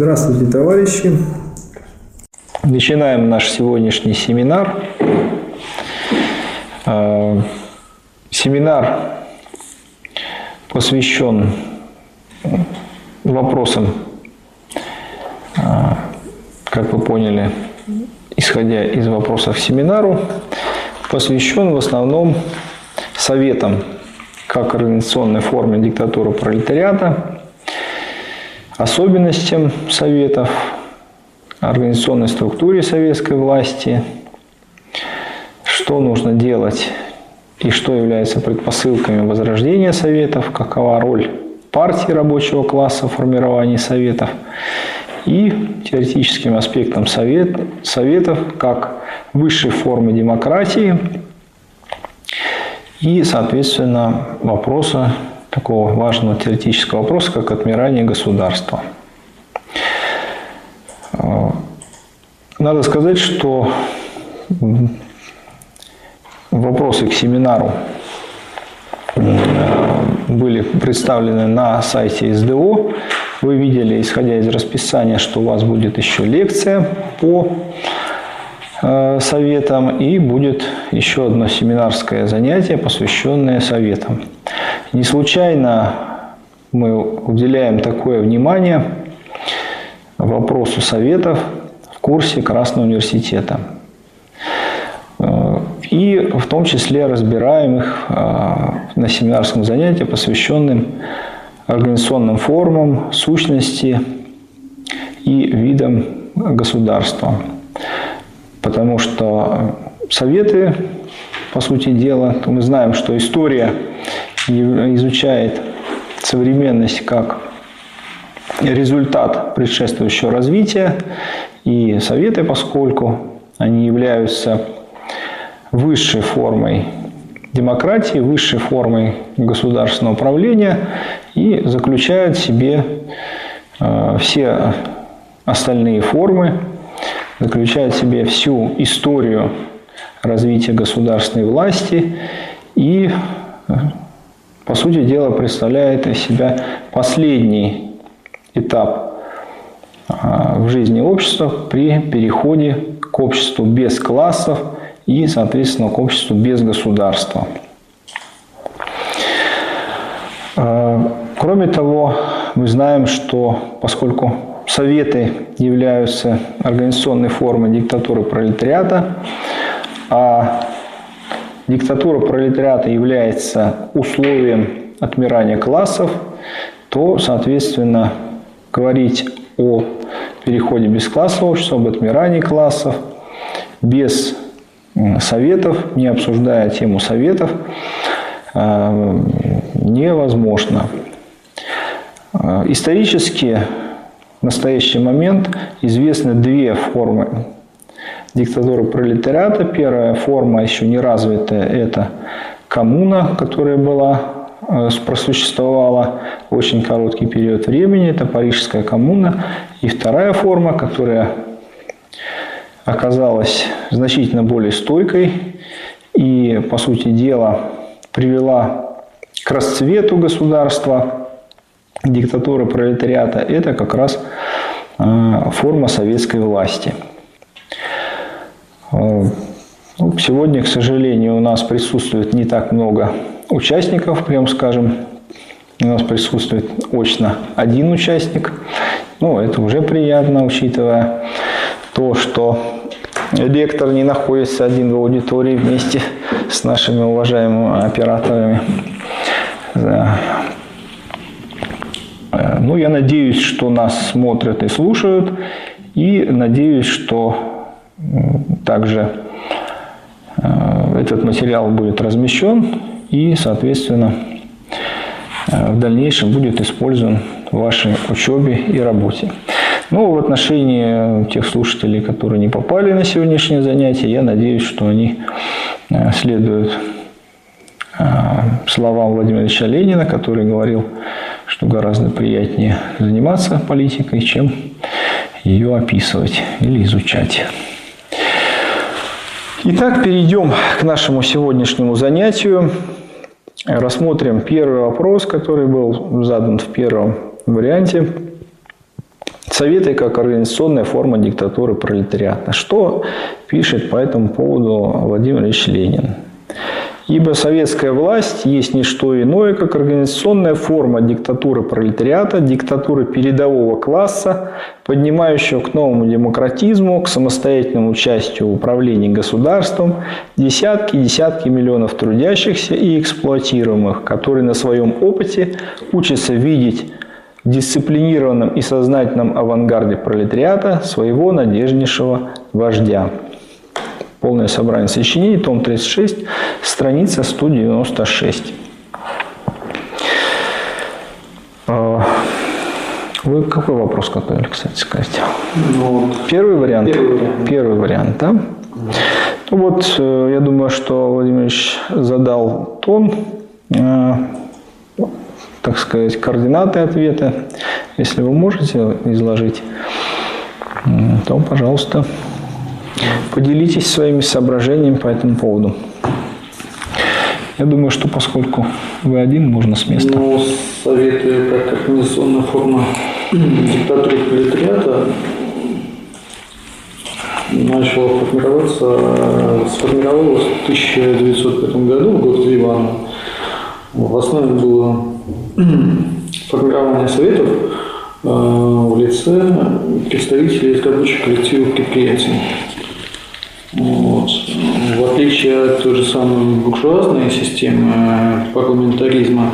Здравствуйте, товарищи! Начинаем наш сегодняшний семинар. Э, семинар посвящен вопросам, э, как вы поняли, исходя из вопросов семинару, посвящен в основном советам как организационной форме диктатуры пролетариата, особенностям Советов, организационной структуре советской власти, что нужно делать и что является предпосылками возрождения Советов, какова роль партии рабочего класса в формировании Советов и теоретическим аспектом совет, Советов как высшей формы демократии и, соответственно, вопроса такого важного теоретического вопроса, как отмирание государства. А, надо сказать, что вопросы к семинару были представлены на сайте СДО. Вы видели, исходя из расписания, что у вас будет еще лекция по э, советам и будет еще одно семинарское занятие, посвященное советам. Не случайно мы уделяем такое внимание вопросу советов в курсе Красного университета. И в том числе разбираем их а, на семинарском занятии, посвященном организационным формам, сущности и видам государства. Потому что советы, по сути дела, мы знаем, что история изучает современность как результат предшествующего развития, и советы, поскольку они являются высшей формой демократии, высшей формой государственного управления и заключают в себе э, все остальные формы, заключают в себе всю историю развития государственной власти и э, по сути дела, представляет из себя последний этап а, в жизни общества при переходе к обществу без классов и, соответственно, к обществу без государства. А, кроме того, мы знаем, что поскольку Советы являются организационной формой диктатуры пролетариата, а диктатура пролетариата является условием отмирания классов, то, соответственно, говорить о переходе бесклассового общества, об отмирании классов, без советов, не обсуждая тему советов, э, невозможно. Э, исторически в настоящий момент известны две формы диктатура пролетариата. Первая форма еще не развитая – это коммуна, которая была э, просуществовала очень короткий период времени, это Парижская коммуна. И вторая форма, которая оказалась значительно более стойкой и, по сути дела, привела к расцвету государства, диктатуры пролетариата, это как раз э, форма советской власти – сегодня, к сожалению, у нас присутствует не так много участников, прям скажем. У нас присутствует очно один участник. Ну, это уже приятно, учитывая то, что лектор не находится один в аудитории вместе с нашими уважаемыми операторами. Да. Ну, я надеюсь, что нас смотрят и слушают, и надеюсь, что также э, этот материал будет размещен и, соответственно, э, в дальнейшем будет использован в вашей учебе и работе. Ну, в отношении тех слушателей, которые не попали на сегодняшнее занятие, я надеюсь, что они э, следуют словам Владимира Ильича Ленина, который говорил, что гораздо приятнее заниматься политикой, чем ее описывать или изучать. Итак, перейдем к нашему сегодняшнему занятию. Рассмотрим первый вопрос, который был задан в первом варианте. Советы как организационная форма диктатуры пролетариата. Что пишет по этому поводу Владимир Ильич Ленин? Ибо советская власть есть не что иное, как организационная форма диктатуры пролетариата, диктатуры передового класса, поднимающего к новому демократизму, к самостоятельному участию в управлении государством десятки и десятки миллионов трудящихся и эксплуатируемых, которые на своем опыте учатся видеть в дисциплинированном и сознательном авангарде пролетариата своего надежнейшего вождя. Полное собрание сочинений, том 36, страница 196. А, вы какой вопрос готовили, кстати сказать? Ну, первый вариант. Первый вариант. Первый вариант, да? Ну вот, э, я думаю, что Владимир Ильич задал тон, э, так сказать, координаты ответа. Если вы можете изложить, то, пожалуйста. Поделитесь своими соображениями по этому поводу. Я думаю, что поскольку вы один, можно с места. Ну, советую как организационная форма диктатуры пролетариата начала формироваться, сформировалась в 1905 году, в год Ивана. В основе было формирование советов э, в лице представителей рабочих коллективов предприятий. Вот. В отличие от той же самой буржуазной системы парламентаризма,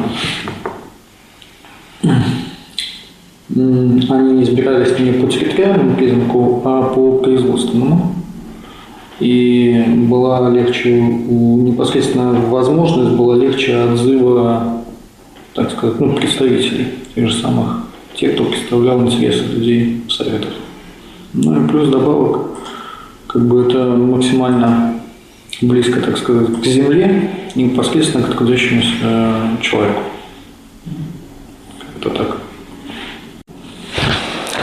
они избирались не по территориальному признаку, а по производственному. И была легче, непосредственно возможность была легче отзыва, так сказать, ну, представителей тех же самых, тех, кто представлял интересы людей в советах. Ну и плюс добавок как бы это максимально близко, так сказать, к земле и непосредственно к трудящемуся э, человеку. Это так.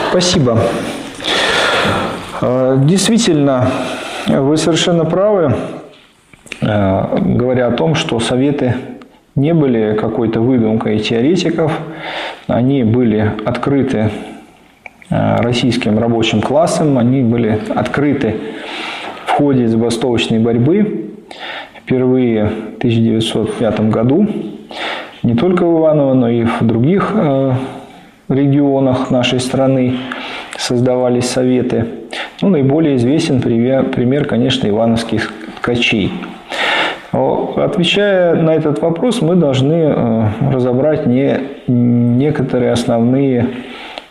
Спасибо. Э, действительно, вы совершенно правы, э, говоря о том, что советы не были какой-то выдумкой теоретиков, они были открыты российским рабочим классом. Они были открыты в ходе забастовочной борьбы впервые в 1905 году. Не только в Иваново, но и в других э, регионах нашей страны создавались советы. Ну, наиболее известен пример, пример, конечно, ивановских ткачей. Отвечая на этот вопрос, мы должны э, разобрать не, некоторые основные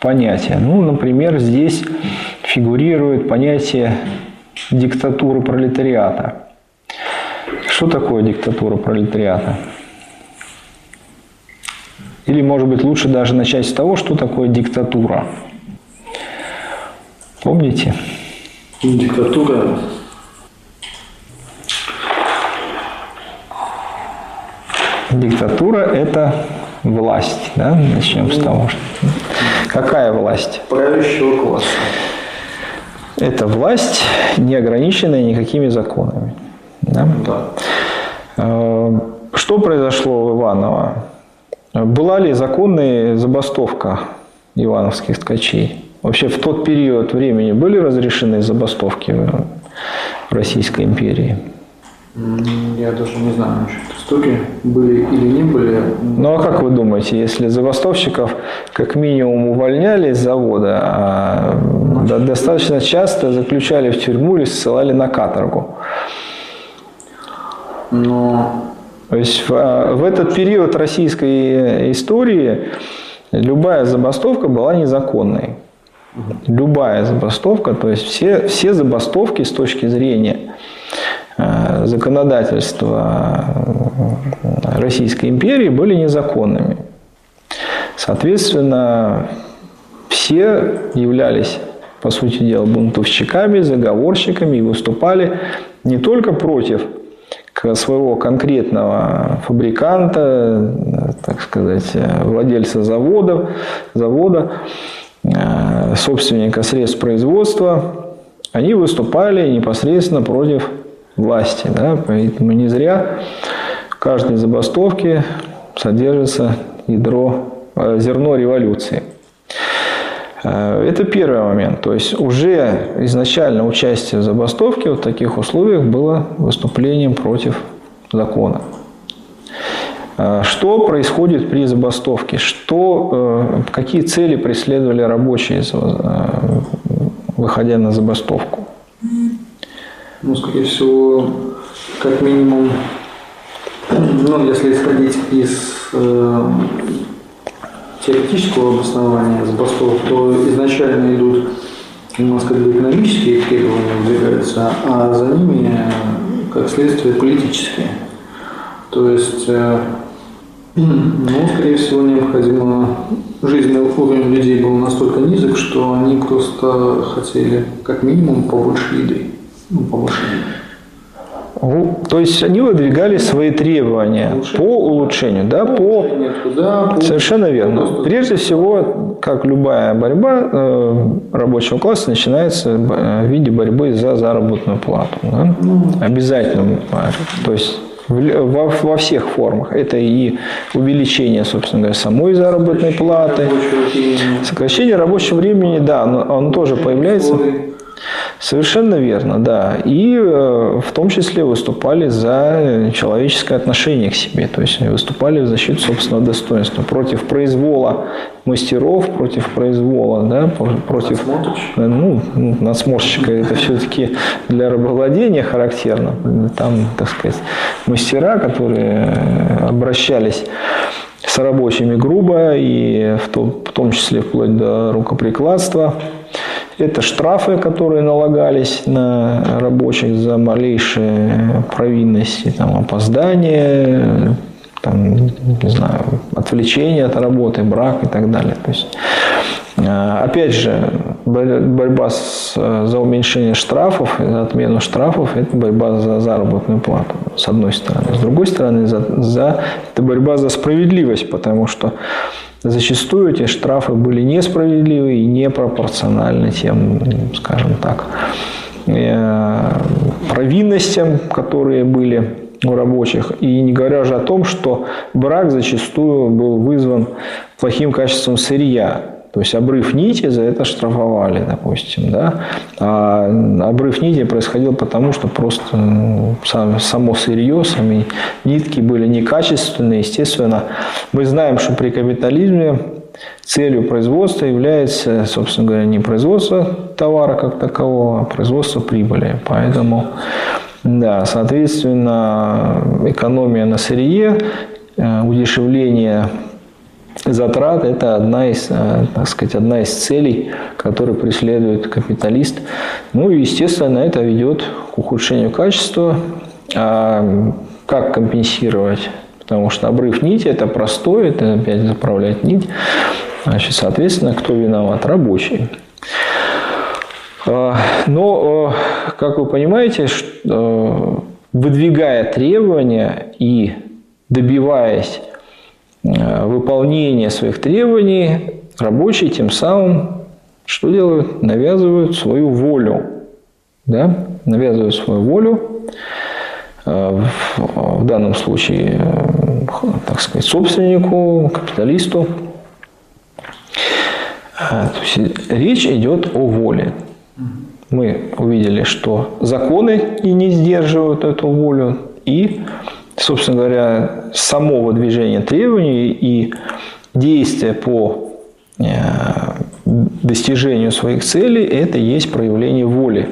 понятия. Ну, например, здесь фигурирует понятие диктатуры пролетариата. Что такое диктатура пролетариата? Или, может быть, лучше даже начать с того, что такое диктатура. Помните? Диктатура Диктатура – это власть. Да? Начнем с того, что Какая власть? Правящего класса. Это власть, не ограниченная никакими законами. Да? Да. Э, что произошло в Иваново? Была ли законная забастовка ивановских ткачей? Вообще в тот период времени были разрешены забастовки в Российской империи? Я даже не знаю насчет истории, были или не были. Ну а как вы думаете, если забастовщиков как минимум увольняли с завода, а Значит, достаточно часто заключали в тюрьму или ссылали на каторгу? Но... То есть в, а, в этот период российской истории любая забастовка была незаконной. Любая забастовка, то есть все, все забастовки с точки зрения Э, законодательства Российской империи были незаконными. Соответственно, все являлись, по сути дела, бунтовщиками, заговорщиками и выступали не только против своего конкретного фабриканта, так сказать, владельца завода, завода, э, собственника средств производства, они выступали непосредственно против власти. Да? Поэтому не зря в каждой забастовке содержится ядро, э, зерно революции. Э, это первый момент. То есть уже изначально участие в забастовке в таких условиях было выступлением против закона. Э, что происходит при забастовке? Что, какие цели преследовали рабочие, выходя на забастовку? Ну, скорее всего, как минимум, ну, если исходить из э, теоретического обоснования забастовок, то изначально идут немножко экономические требования выдвигаются, а за ними, как следствие, политические. То есть, э, ну, скорее всего, необходимо жизненный уровень людей был настолько низок, что они просто хотели как минимум побольше еды. Ну, еды. То есть они выдвигали свои требования по улучшению, да, по... Совершенно верно. Прежде всего, как любая борьба э, рабочего класса начинается в виде борьбы за заработную плату. Да? Ну. Обязательно. То есть во, во всех формах. Это и увеличение, собственно говоря, самой заработной платы, сокращение рабочего времени, да, оно, оно тоже появляется. Совершенно верно, да. И э, в том числе выступали за человеческое отношение к себе. То есть выступали в защиту собственного достоинства. Против произвола мастеров, против произвола, да, против... Э, ну, ну, надсмотрщика это все-таки для рабовладения характерно. Там, так сказать, мастера, которые обращались с рабочими грубо и в том числе вплоть до рукоприкладства. Это штрафы, которые налагались на рабочих за малейшие провинности, там, опоздание, там, не знаю, отвлечение от работы, брак и так далее. То есть, э, опять же, борьба с, за уменьшение штрафов, за отмену штрафов – это борьба за заработную плату, с одной стороны. С другой стороны, за, за, это борьба за справедливость, потому что Зачастую эти штрафы были несправедливы и непропорциональны тем, скажем так, э, провинностям, которые были у рабочих. И не говоря уже о том, что брак зачастую был вызван плохим качеством сырья. То есть обрыв нити за это штрафовали, допустим. Да? А обрыв нити происходил потому, что просто ну, само сырье, сами нитки были некачественные. Естественно, мы знаем, что при капитализме целью производства является, собственно говоря, не производство товара как такового, а производство прибыли. Поэтому, да, соответственно, экономия на сырье, э, удешевление затрат – это одна из, э, так сказать, одна из целей, которую преследует капиталист. Ну и, естественно, это ведет к ухудшению качества. А как компенсировать? Потому что обрыв нити – это простой, это опять заправлять нить. Значит, соответственно, кто виноват? Рабочий. А, но, э, как вы понимаете, э, выдвигая требования и добиваясь Э, выполнения своих требований рабочие тем самым что делают? Навязывают свою волю. Да? Навязывают свою волю. Э, в данном случае, э, так сказать, собственнику, капиталисту. То есть речь идет о воле. Мы увидели, что законы и не сдерживают эту волю, и собственно говоря, само выдвижение требований и действия по э, достижению своих целей – это есть проявление воли.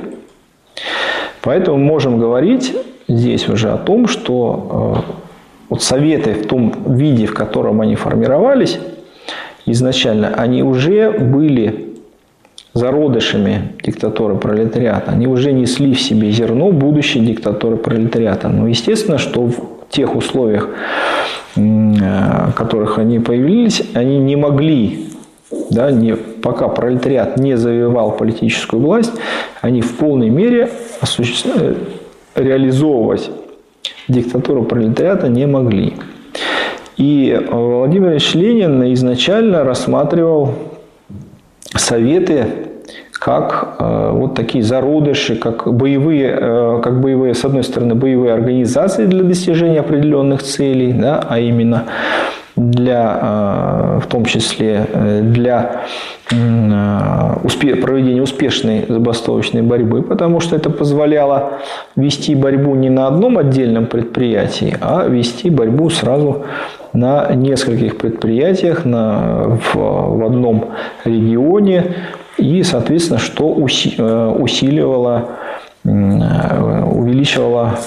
Поэтому можем говорить здесь уже о том, что э, вот советы в том виде, в котором они формировались изначально, они уже были зародышами диктатуры пролетариата. Они уже несли в себе зерно будущей диктатуры пролетариата. Но естественно, что тех условиях, в которых они появились, они не могли, да, не, пока пролетариат не завоевал политическую власть, они в полной мере осуществ... реализовывать диктатуру пролетариата не могли. И Владимир Ильич Ленин изначально рассматривал советы как э, вот такие зародыши, как боевые, э, как боевые, с одной стороны, боевые организации для достижения определенных целей, да, а именно для для, в том числе для проведения успешной забастовочной борьбы, потому что это позволяло вести борьбу не на одном отдельном предприятии, а вести борьбу сразу на нескольких предприятиях на, в, в одном регионе и, соответственно, что усиливало, увеличивало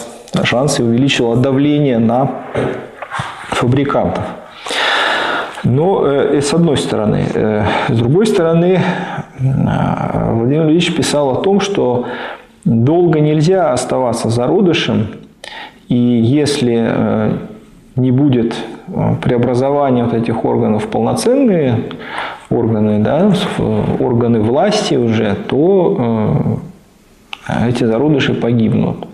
шансы, увеличивало давление на фабрикантов. Но э, с одной стороны. Э, с другой стороны, Владимир Ильич писал о том, что долго нельзя оставаться зародышем, и если э, не будет преобразования вот этих органов в полноценные органы, да, органы власти уже, то эти зародыши погибнут.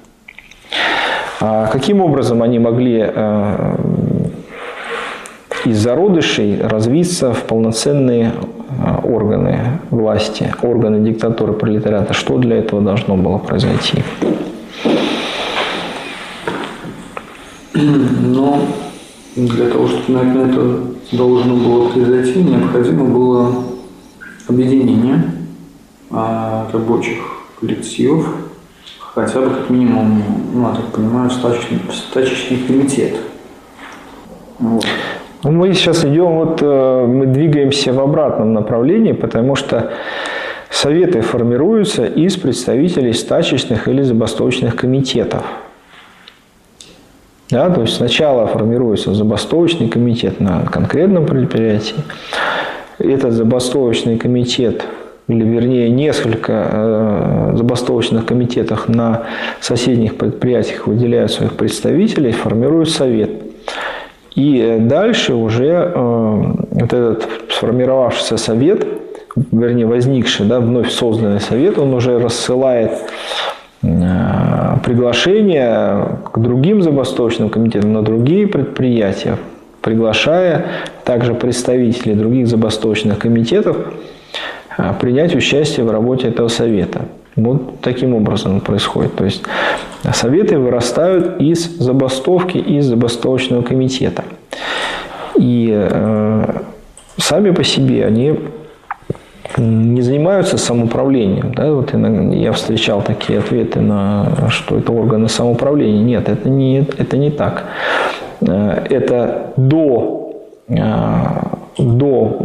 А каким образом они могли из зародышей развиться в полноценные а, органы власти, органы диктатуры пролетариата. Что для этого должно было произойти? Но для того, чтобы на это должно было произойти, необходимо было объединение а, рабочих коллективов, хотя бы как минимум, ну, я так понимаю, стачечный, стачечный комитет. Вот. Ну, мы сейчас идем, вот э, мы двигаемся в обратном направлении, потому что советы формируются из представителей стачечных или забастовочных комитетов. Да, то есть сначала формируется забастовочный комитет на конкретном предприятии. Этот забастовочный комитет, или вернее несколько э, забастовочных комитетов на соседних предприятиях выделяют своих представителей, формируют совет – и дальше уже э, вот этот сформировавшийся совет, вернее возникший, да, вновь созданный совет, он уже рассылает э, приглашение к другим забастовочным комитетам на другие предприятия, приглашая также представителей других забастовочных комитетов принять участие в работе этого совета. Вот таким образом происходит. То есть советы вырастают из забастовки, из забастовочного комитета. И э, сами по себе они не занимаются самоуправлением. Да? Вот я встречал такие ответы на, что это органы самоуправления. Нет, это не, это не так. Э, это до, э, до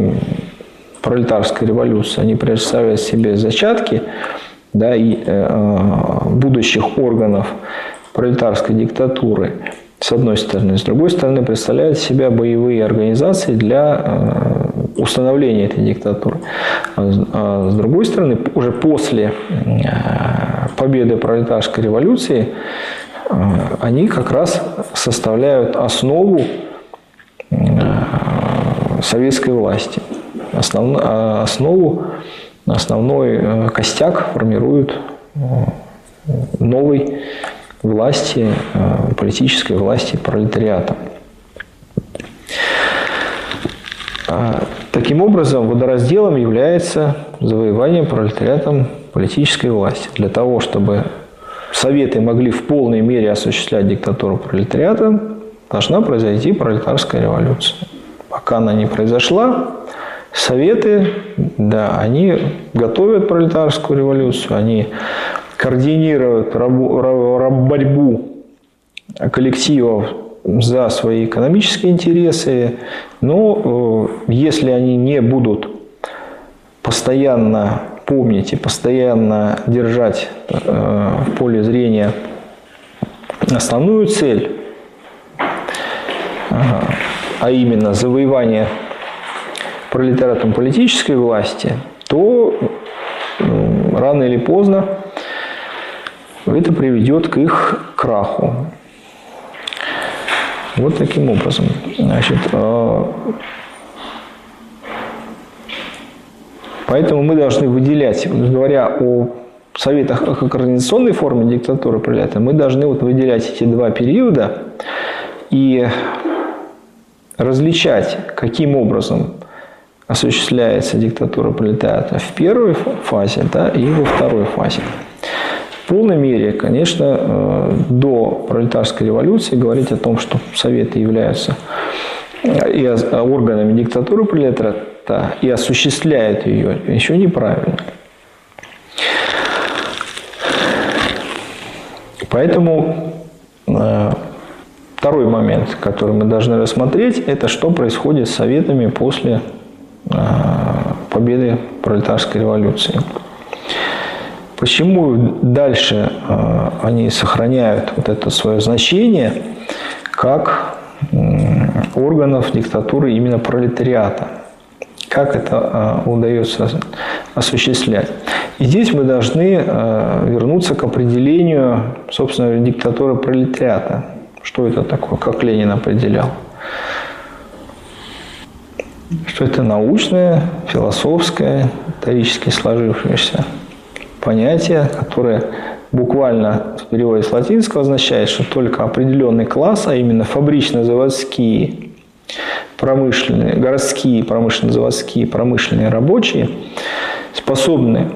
пролетарской революции они представляют себе зачатки да, и э, будущих органов пролетарской диктатуры, с одной стороны. С другой стороны, представляют себя боевые организации для установления этой диктатуры. А, а с другой стороны, уже после э, победы пролетарской революции э, они как раз составляют основу э, советской власти, основ, основу основной костяк формируют новой власти, политической власти пролетариата. Таким образом, водоразделом является завоевание пролетариатом политической власти. Для того, чтобы Советы могли в полной мере осуществлять диктатуру пролетариата, должна произойти пролетарская революция. Пока она не произошла, Советы, да, они готовят пролетарскую революцию, они координируют борьбу коллективов за свои экономические интересы, но э, если они не будут постоянно помнить и постоянно держать э, в поле зрения основную цель, а именно завоевание пролетариатом политической власти, то рано или поздно это приведет к их краху. Вот таким образом. Значит, а, поэтому мы должны выделять, говоря о советах о координационной форме диктатуры пролетариата, мы должны вот выделять эти два периода и различать, каким образом осуществляется диктатура пролетариата в первой фазе да, и во второй фазе. В полной мере, конечно, э, до пролетарской революции говорить о том, что Советы являются и органами диктатуры пролетариата и осуществляет ее, еще неправильно. Поэтому э, второй момент, который мы должны рассмотреть, это что происходит с советами после э, победы пролетарской революции. Почему дальше э, они сохраняют вот это свое значение как органов диктатуры именно пролетариата? Как это удается осуществлять? И здесь мы должны э, вернуться к определению, собственно, диктатуры пролетариата. Что это такое, как Ленин определял? Что это научное, философское, исторически сложившееся понятие, которое буквально в переводе с латинского означает, что только определенный класс, а именно фабрично-заводские, промышленные, городские, промышленно-заводские, промышленные рабочие, способны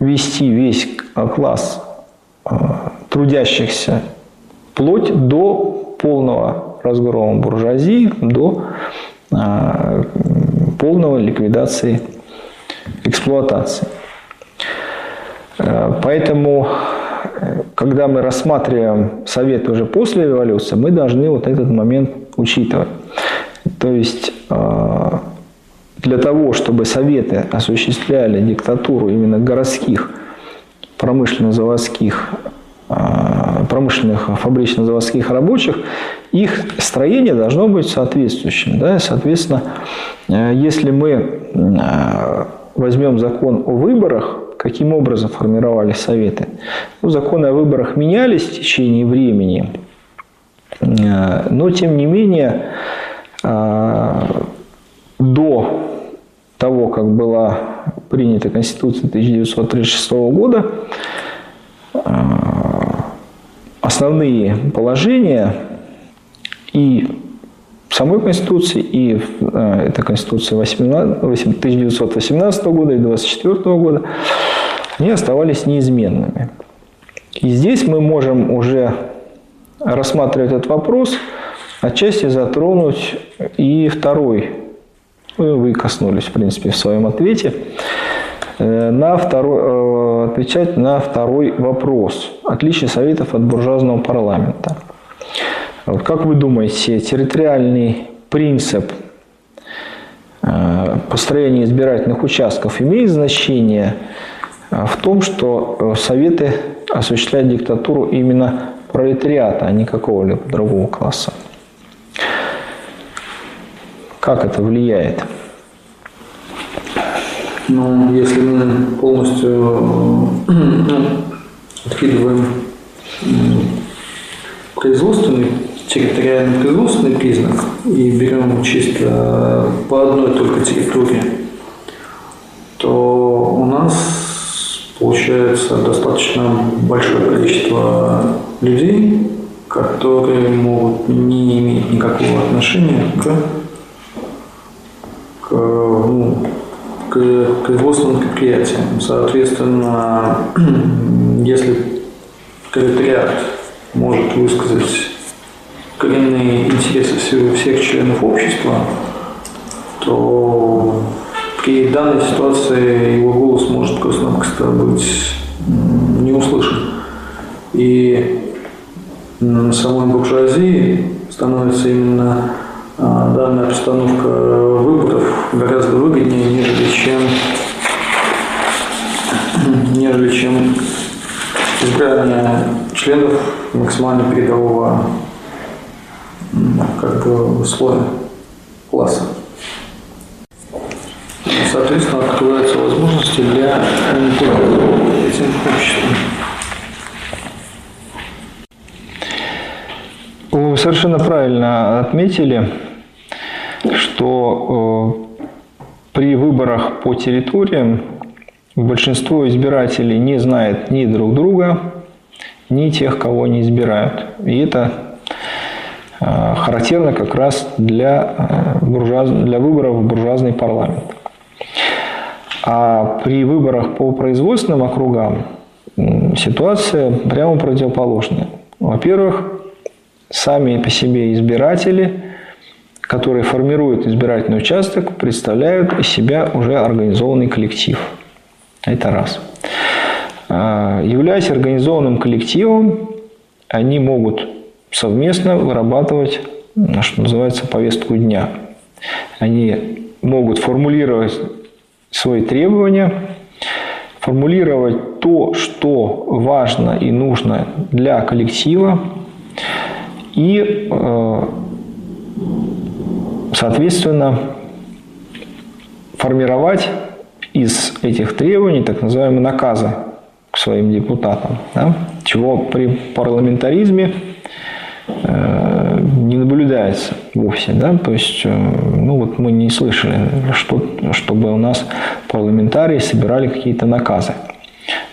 вести весь класс а, трудящихся вплоть до полного разгрома буржуазии, до а, полного ликвидации эксплуатации. А, поэтому, когда мы рассматриваем Совет уже после революции, мы должны вот этот момент учитывать. То есть для того, чтобы советы осуществляли диктатуру именно городских промышленно-заводских промышленных фабрично-заводских рабочих, их строение должно быть соответствующим. Да? соответственно, э, если мы возьмем закон о выборах, каким образом формировались советы? Ну, законы о выборах менялись в течение времени, э, но тем не менее а, до того, как была принята Конституция 1936 года, а, основные положения и самой Конституции, и а, это Конституция 1918 года и 1924 года, они оставались неизменными. И здесь мы можем уже рассматривать этот вопрос, отчасти затронуть и второй вы коснулись, в принципе, в своем ответе. Э, на второй, э, отвечать на второй вопрос. Отличие Советов от буржуазного парламента. Как вы думаете, территориальный принцип э, построения избирательных участков имеет значение в том, что Советы осуществляют диктатуру именно пролетариата, а не какого-либо другого класса? Как это влияет? Ну, если мы полностью ну, откидываем производственный, территориальный производственный признак и берем чисто по одной только территории, то у нас получается достаточно большое количество людей, которые могут не иметь никакого отношения к к, ну, к производственным предприятиям. Соответственно, если пролетариат может высказать коренные интересы всех членов общества, то при данной ситуации его голос может просто-напросто быть не услышан. И самой буржуазии становится именно а, данная обстановка выборов гораздо выгоднее, нежели чем, нежели чем избрание членов максимально передового как бы, слоя класса. Соответственно, открываются возможности для манипуляции этим обществом. Вы совершенно правильно отметили, что э, при выборах по территориям большинство избирателей не знает ни друг друга, ни тех, кого они избирают. И это характерно как раз для, э, буржуаз... для выборов в буржуазный парламент. А при выборах по производственным округам ситуация прямо противоположная. Во-первых, сами по себе избиратели которые формируют избирательный участок, представляют из себя уже организованный коллектив. Это раз. А, являясь организованным коллективом, они могут совместно вырабатывать, что называется, повестку дня. Они могут формулировать свои требования, формулировать то, что важно и нужно для коллектива, и, э, соответственно, формировать из этих требований так называемые наказы к своим депутатам, да? чего при парламентаризме не наблюдается вовсе. Да? То есть, э, ну вот мы не слышали, что, чтобы у нас парламентарии собирали какие-то наказы.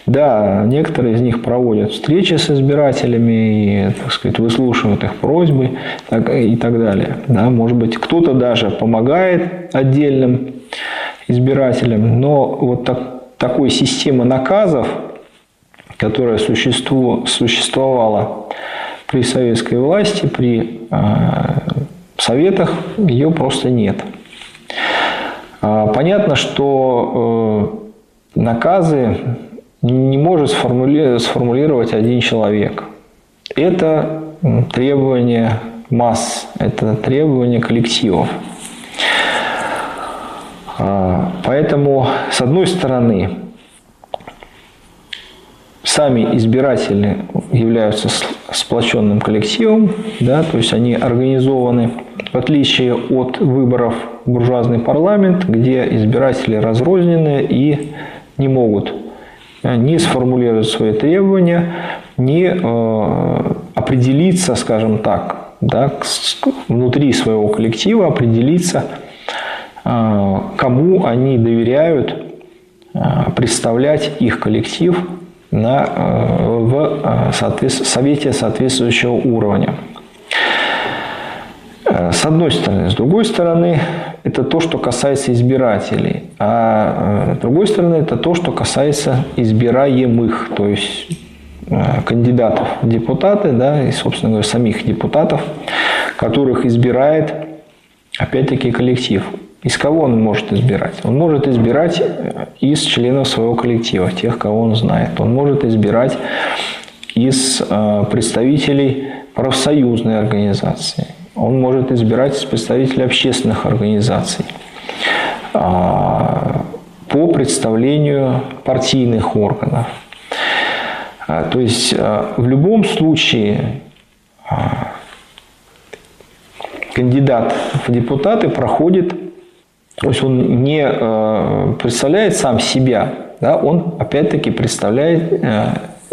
Да, некоторые из них проводят встречи с избирателями и, так сказать, выслушивают их просьбы и так далее. Да, может быть, кто-то даже помогает отдельным избирателям, но вот так, такой системы наказов, которая существу, существовала при советской власти, при э, советах, ее просто нет. А, понятно, что э, наказы не может сформулировать один человек. Это требование масс, это требование коллективов. А, поэтому, с одной стороны, сами избиратели являются сплоченным коллективом, да, то есть они организованы, в отличие от выборов в буржуазный парламент, где избиратели разрознены и не могут э, не сформулировать свои требования, не э, определиться, скажем так, да, внутри своего коллектива, определиться, э, кому они доверяют э, представлять их коллектив на, э, в э, соответств, совете соответствующего уровня. Э, с одной стороны. С другой стороны, это то, что касается избирателей. А с другой стороны, это то, что касается избираемых, то есть кандидатов в депутаты, да, и, собственно говоря, самих депутатов, которых избирает, опять-таки, коллектив. Из кого он может избирать? Он может избирать э, из членов своего коллектива, тех, кого он знает. Он может избирать из э, представителей профсоюзной организации. Он может избирать из представителей общественных организаций а, по представлению партийных органов. А, то есть э, в любом случае а, кандидат в депутаты проходит то есть он не э, представляет сам себя, да, он опять-таки представляет э,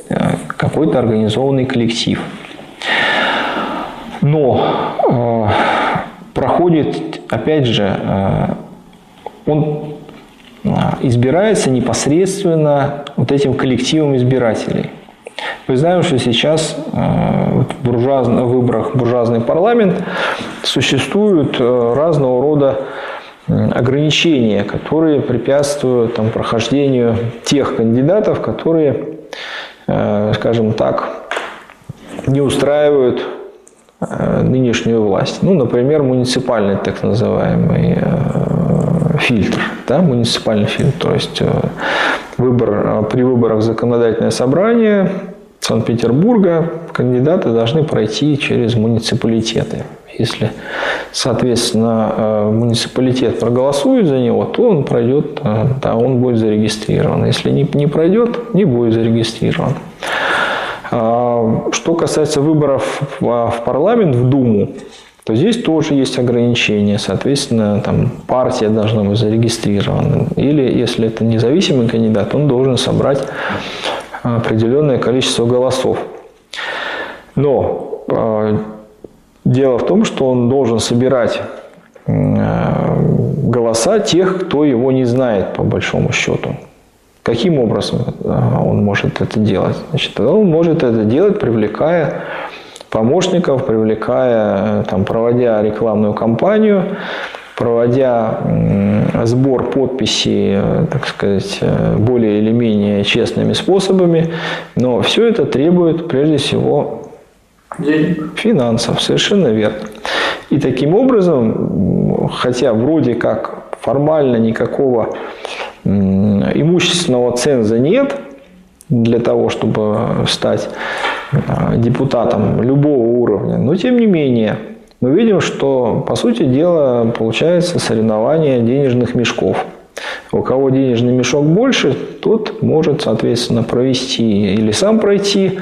э, какой-то организованный коллектив. Но проходит, опять же, он избирается непосредственно вот этим коллективом избирателей. Мы знаем, что сейчас в буржуазных выборах буржуазный парламент существуют разного рода ограничения, которые препятствуют там, прохождению тех кандидатов, которые, э, скажем так, не устраивают э, нынешнюю власть. Ну, например, муниципальный так называемый э, фильтр, да, муниципальный фильтр, то есть выбор, при выборах законодательное собрание Санкт-Петербурга кандидаты должны пройти через муниципалитеты. Если, соответственно, э, муниципалитет проголосует за него, то он пройдет, э, да, он будет зарегистрирован. Если не, не пройдет, не будет зарегистрирован. А, что касается выборов в парламент, в Думу, то здесь тоже есть ограничения. Соответственно, там партия должна быть зарегистрирована. Или, если это независимый кандидат, он должен собрать определенное количество голосов. Но э, дело в том, что он должен собирать э, голоса тех, кто его не знает, по большому счету. Каким образом э, он может это делать? Значит, он может это делать, привлекая помощников, привлекая, там, проводя рекламную кампанию, проводя сбор подписей, э, так сказать, э, более или менее честными способами, но все это требует прежде всего Денег. финансов, совершенно верно. И таким образом, хотя вроде как формально никакого имущественного ценза нет для того, чтобы стать а, депутатом любого уровня, но тем не менее мы видим, что по сути дела получается соревнование денежных мешков. У кого денежный мешок больше, тот может, соответственно, провести или сам пройти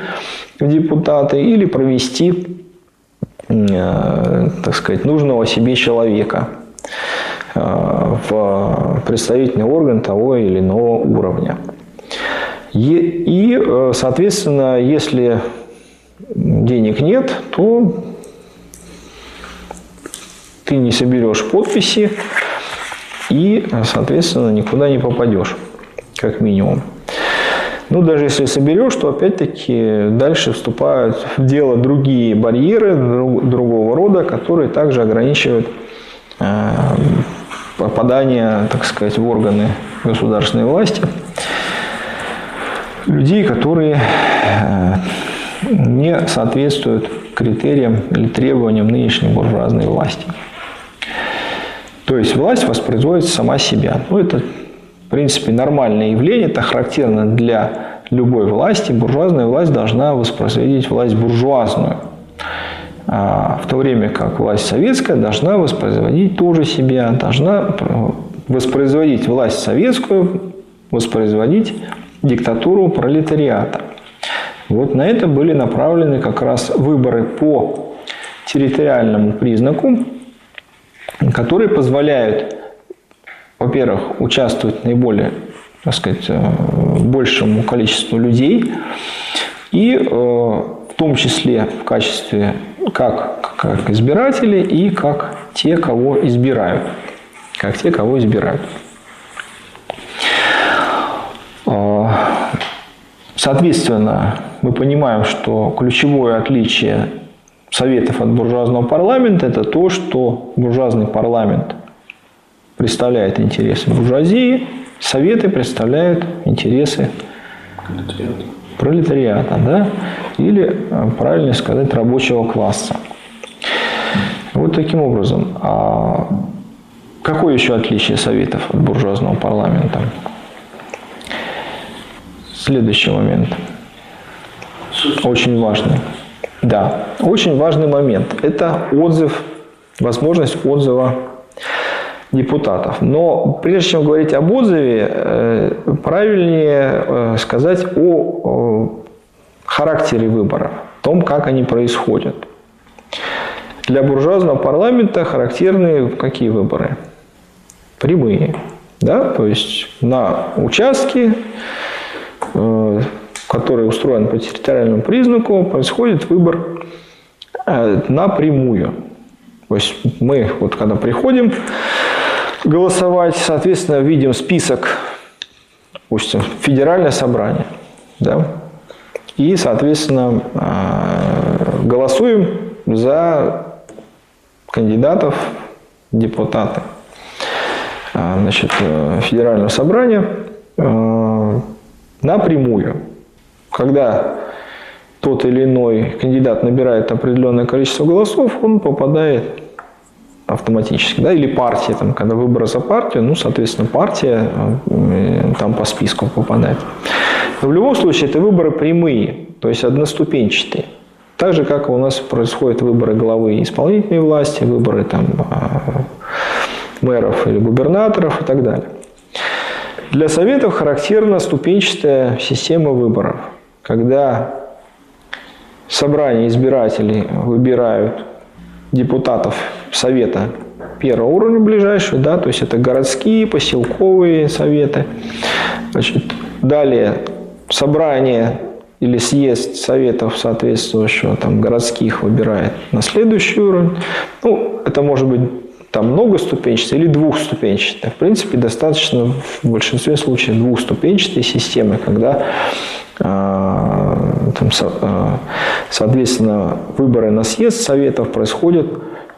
в депутаты, или провести, э, так сказать, нужного себе человека э, в представительный орган того или иного уровня. И, э, соответственно, если денег нет, то ты не соберешь подписи, и, соответственно, никуда не попадешь, как минимум. Ну, даже если соберешь, то опять-таки дальше вступают в дело другие барьеры другого рода, которые также ограничивают э, попадание, так сказать, в органы государственной власти людей, которые э, не соответствуют критериям или требованиям нынешней буржуазной власти. То есть власть воспроизводит сама себя. Ну, это, в принципе, нормальное явление, это характерно для любой власти. Буржуазная власть должна воспроизводить власть буржуазную. А в то время как власть советская должна воспроизводить тоже себя, должна воспроизводить власть советскую, воспроизводить диктатуру пролетариата. Вот на это были направлены как раз выборы по территориальному признаку, которые позволяют, во-первых, участвовать наиболее, так сказать, э, большему количеству людей, и э, в том числе в качестве как, как избиратели и как те, кого избирают. Как те, кого избирают. Э, соответственно, мы понимаем, что ключевое отличие советов от буржуазного парламента – это то, что буржуазный парламент представляет интересы буржуазии, советы представляют интересы пролетариата, пролетариата да? или, правильно сказать, рабочего класса. Вот таким образом. А какое еще отличие советов от буржуазного парламента? Следующий момент. Очень важный. Да, очень важный момент. Это отзыв, возможность отзыва депутатов. Но прежде чем говорить об отзыве, э, правильнее э, сказать о характере выборов, о том, как они происходят. Для буржуазного парламента характерны какие выборы? Прямые. Да? То есть на участке который устроен по территориальному признаку, происходит выбор э, напрямую. То есть мы, вот когда приходим голосовать, соответственно, видим список, допустим, федеральное собрание, да, и, соответственно, э, голосуем за кандидатов депутаты э, значит, федерального собрания напрямую когда тот или иной кандидат набирает определенное количество голосов, он попадает автоматически, да, или партия, там, когда выборы за партию, ну, соответственно, партия э, там по списку попадает. Но в любом случае это выборы прямые, то есть одноступенчатые. Так же, как у нас происходят выборы главы исполнительной власти, выборы там, а, мэров или губернаторов и так далее. Для Советов характерна ступенчатая система выборов – когда собрание избирателей выбирают депутатов Совета первого уровня ближайшего, да, то есть это городские, поселковые советы. Значит, далее собрание или съезд советов соответствующего там городских выбирает на следующий уровень. Ну, это может быть там многоступенчатая или двухступенчатая. В принципе, достаточно в большинстве случаев двухступенчатой системы, когда там, а, соответственно, выборы на съезд советов происходят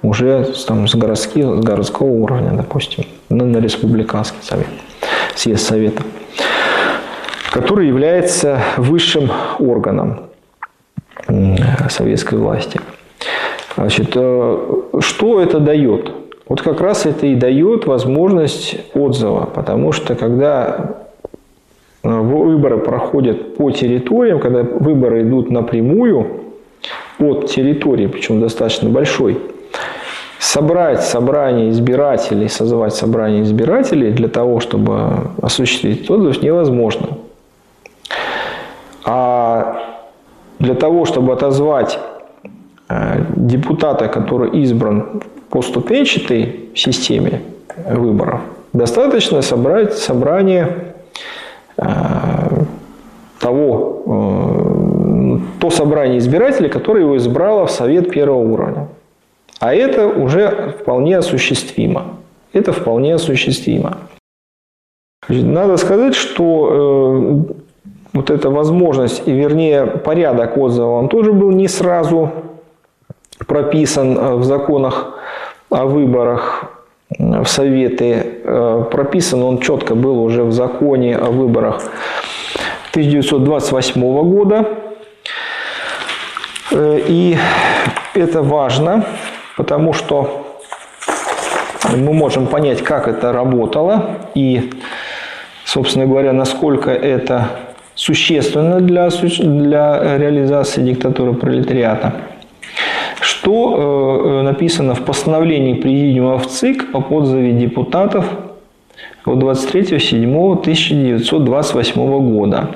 уже там, с, городских, с городского уровня, допустим, на, на республиканский совет, съезд совета, который является высшим органом советской власти. Значит, что это дает? Вот как раз это и дает возможность отзыва, потому что когда выборы проходят по территориям, когда выборы идут напрямую от территории, причем достаточно большой, собрать собрание избирателей, созвать собрание избирателей для того, чтобы осуществить отзыв, невозможно. А для того, чтобы отозвать э, депутата, который избран по ступенчатой системе выборов, достаточно собрать собрание э, того, э, то собрание избирателей, которое его избрало в Совет первого уровня. А это уже вполне осуществимо. Это вполне осуществимо. Надо сказать, что э, вот эта возможность, и вернее порядок отзыва, он тоже был не сразу прописан э, в законах о выборах в Советы. Э, прописан он четко был уже в законе о выборах 1928 года. Э, и это важно, потому что мы можем понять, как это работало и, собственно говоря, насколько это существенно для, для реализации диктатуры пролетариата. Что э, написано в постановлении Президиума в ЦИК о отзыве депутатов от 23.07.1928 года.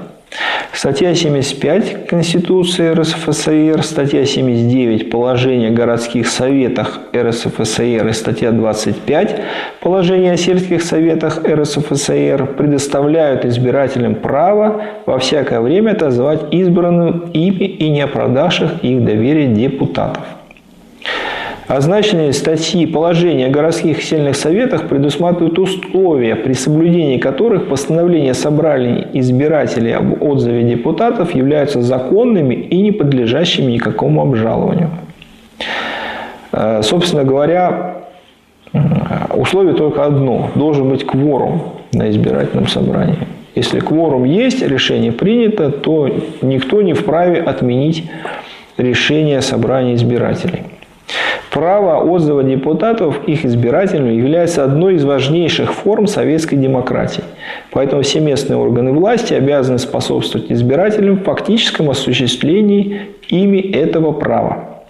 Статья 75 Конституции РСФСР, статья 79 Положение о городских советах РСФСР и статья 25 Положение о сельских советах РСФСР предоставляют избирателям право во всякое время отозвать избранным ими и не оправдавших их доверие депутатов. Означенные статьи положения о городских сельных советах предусматривают условия, при соблюдении которых постановления собраний избирателей об отзыве депутатов являются законными и не подлежащими никакому обжалованию. Э, собственно говоря, условие только одно – должен быть кворум на избирательном собрании. Если кворум есть, решение принято, то никто не вправе отменить решение собрания избирателей. Право отзыва депутатов их избирателям является одной из важнейших форм советской демократии. Поэтому все местные органы власти обязаны способствовать избирателям в фактическом осуществлении ими этого права.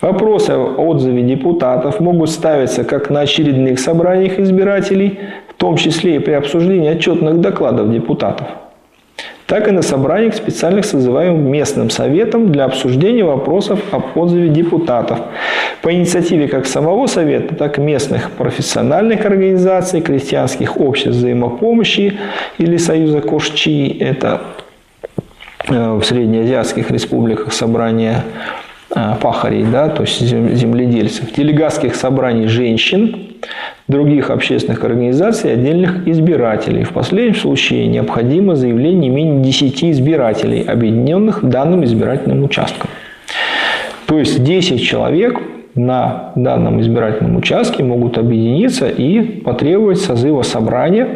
Вопросы о отзыве депутатов могут ставиться как на очередных собраниях избирателей, в том числе и при обсуждении отчетных докладов депутатов – так и на собраниях специальных созываемых местным советом для обсуждения вопросов об отзыве депутатов. По инициативе как самого совета, так и местных профессиональных организаций, крестьянских обществ взаимопомощи или союза Кошчи, это э, в среднеазиатских республиках собрания э, пахарей, да, то есть земледельцев, делегатских собраний женщин, других общественных организаций и отдельных избирателей. В последнем случае необходимо заявление не менее 10 избирателей, объединенных данным избирательным участком. То есть 10 человек на данном избирательном участке могут объединиться и потребовать созыва собрания,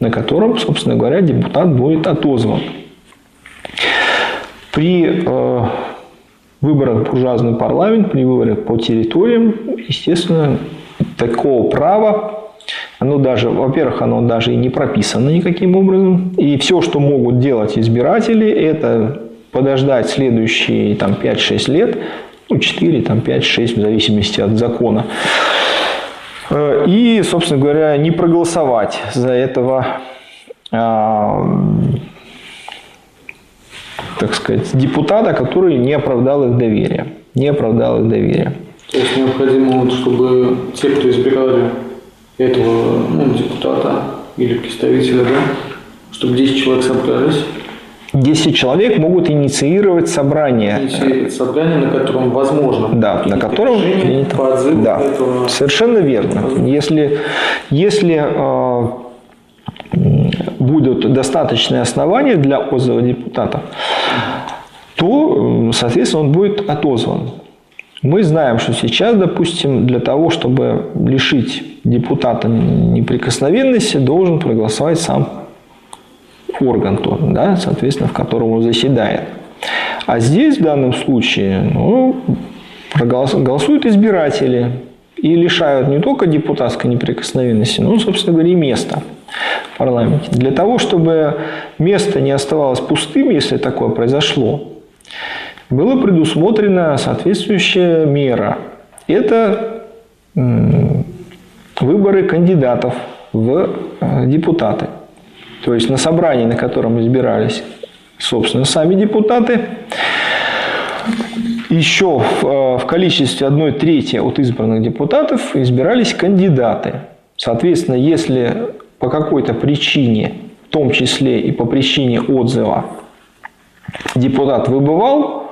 на котором, собственно говоря, депутат будет отозван. При э, выборах в буржуазный парламент, при выборах по территориям, естественно, такого права, оно даже, во-первых, оно даже и не прописано никаким образом. И все, что могут делать избиратели, это подождать следующие там, 5-6 лет, ну, 4, там, 5-6, в зависимости от закона. Э, и, собственно говоря, не проголосовать за этого, а, так сказать, депутата, который не оправдал их доверие. Не оправдал их доверие. То есть необходимо, вот, чтобы те, кто избирали этого ну, депутата или представителя, да, чтобы 10 человек собрались. 10 человек могут инициировать собрание. Инициировать собрание, на котором возможно. Да, на котором принято. По да, этого... совершенно верно. Если, если э, будут достаточные основания для отзыва депутата, то, соответственно, он будет отозван. Мы знаем, что сейчас, допустим, для того, чтобы лишить депутата неприкосновенности, должен проголосовать сам орган, тот, да, соответственно, в котором он заседает. А здесь, в данном случае, ну, голосуют избиратели и лишают не только депутатской неприкосновенности, но, собственно говоря, и места в парламенте. Для того, чтобы место не оставалось пустым, если такое произошло, была предусмотрена соответствующая мера. Это выборы кандидатов в э, депутаты. То есть на собрании, на котором избирались, собственно, сами депутаты, еще э, в количестве одной трети от избранных депутатов избирались кандидаты. Соответственно, если по какой-то причине, в том числе и по причине отзыва, депутат выбывал,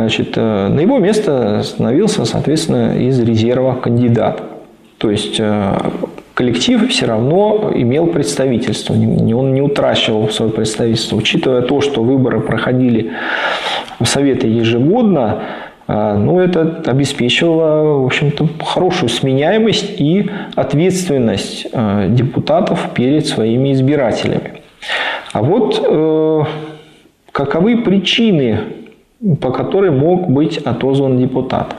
значит, э, на его место становился, соответственно, из резерва кандидат. То есть э, коллектив все равно имел представительство, он не утрачивал свое представительство. Учитывая то, что выборы проходили в Советы ежегодно, э, ну, это обеспечивало, в общем-то, хорошую сменяемость и ответственность депутатов перед своими избирателями. А вот каковы причины по которой мог быть отозван депутат.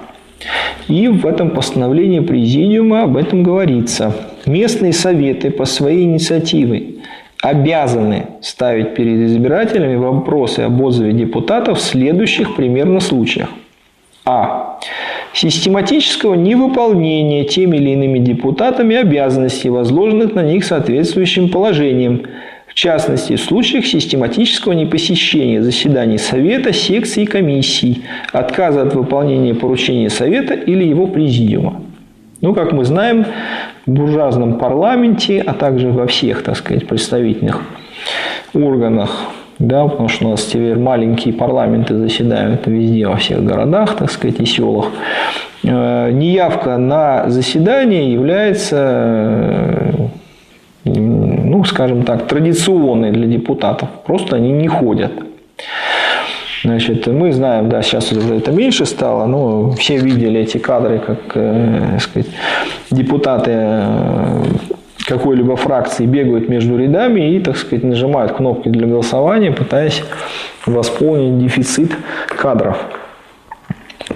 И в этом постановлении Президиума об этом говорится. Местные советы по своей инициативе обязаны ставить перед избирателями вопросы об отзыве депутатов в следующих примерно случаях. А. Систематического невыполнения теми или иными депутатами обязанностей, возложенных на них соответствующим положением – в частности, в случаях систематического непосещения заседаний Совета, секций и комиссий, отказа от выполнения поручения Совета или его президиума. Ну, как мы знаем, в буржуазном парламенте, а также во всех, так сказать, представительных органах, да, потому что у нас теперь маленькие парламенты заседают везде, во всех городах, так сказать, и селах, э, неявка на заседание является скажем так, традиционные для депутатов. Просто они не ходят. Значит, мы знаем, да, сейчас это меньше стало, но все видели эти кадры, как э, сказать, депутаты э, какой-либо фракции бегают между рядами и, так сказать, нажимают кнопки для голосования, пытаясь восполнить дефицит кадров.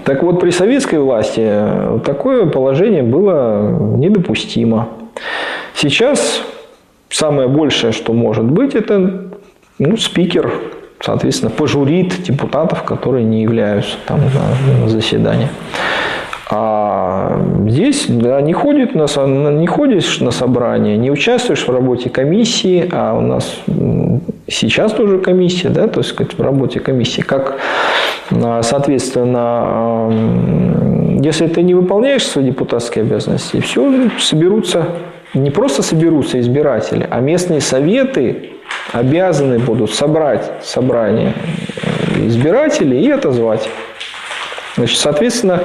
Так вот, при советской власти э, такое положение было недопустимо. Сейчас Самое большее, что может быть, это ну, спикер, соответственно, пожурит депутатов, которые не являются там на, на заседание. А здесь да, не, ходит на, не ходишь на собрание, не участвуешь в работе комиссии, а у нас сейчас тоже комиссия, да, то есть в работе комиссии, как, а, соответственно, если ты не выполняешь свои депутатские обязанности, все, соберутся не просто соберутся избиратели, а местные советы обязаны будут собрать собрание избирателей и отозвать. Значит, соответственно,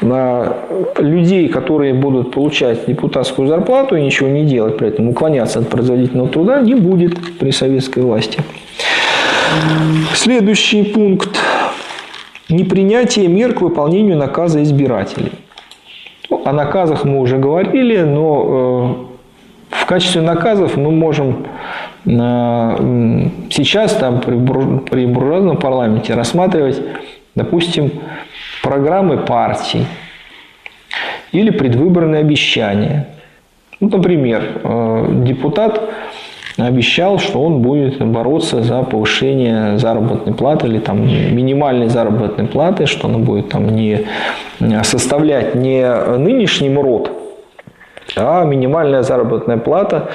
на людей, которые будут получать депутатскую зарплату и ничего не делать при этом, уклоняться от производительного труда, не будет при советской власти. Следующий пункт. Непринятие мер к выполнению наказа избирателей. О наказах мы уже говорили, но э, в качестве наказов мы можем э, сейчас там при, буржуазном парламенте рассматривать, допустим, программы партий или предвыборные обещания. Ну, например, э, депутат обещал, что он будет бороться за повышение заработной платы или там минимальной заработной платы, что она будет там не составлять не нынешний МРОД, а минимальная заработная плата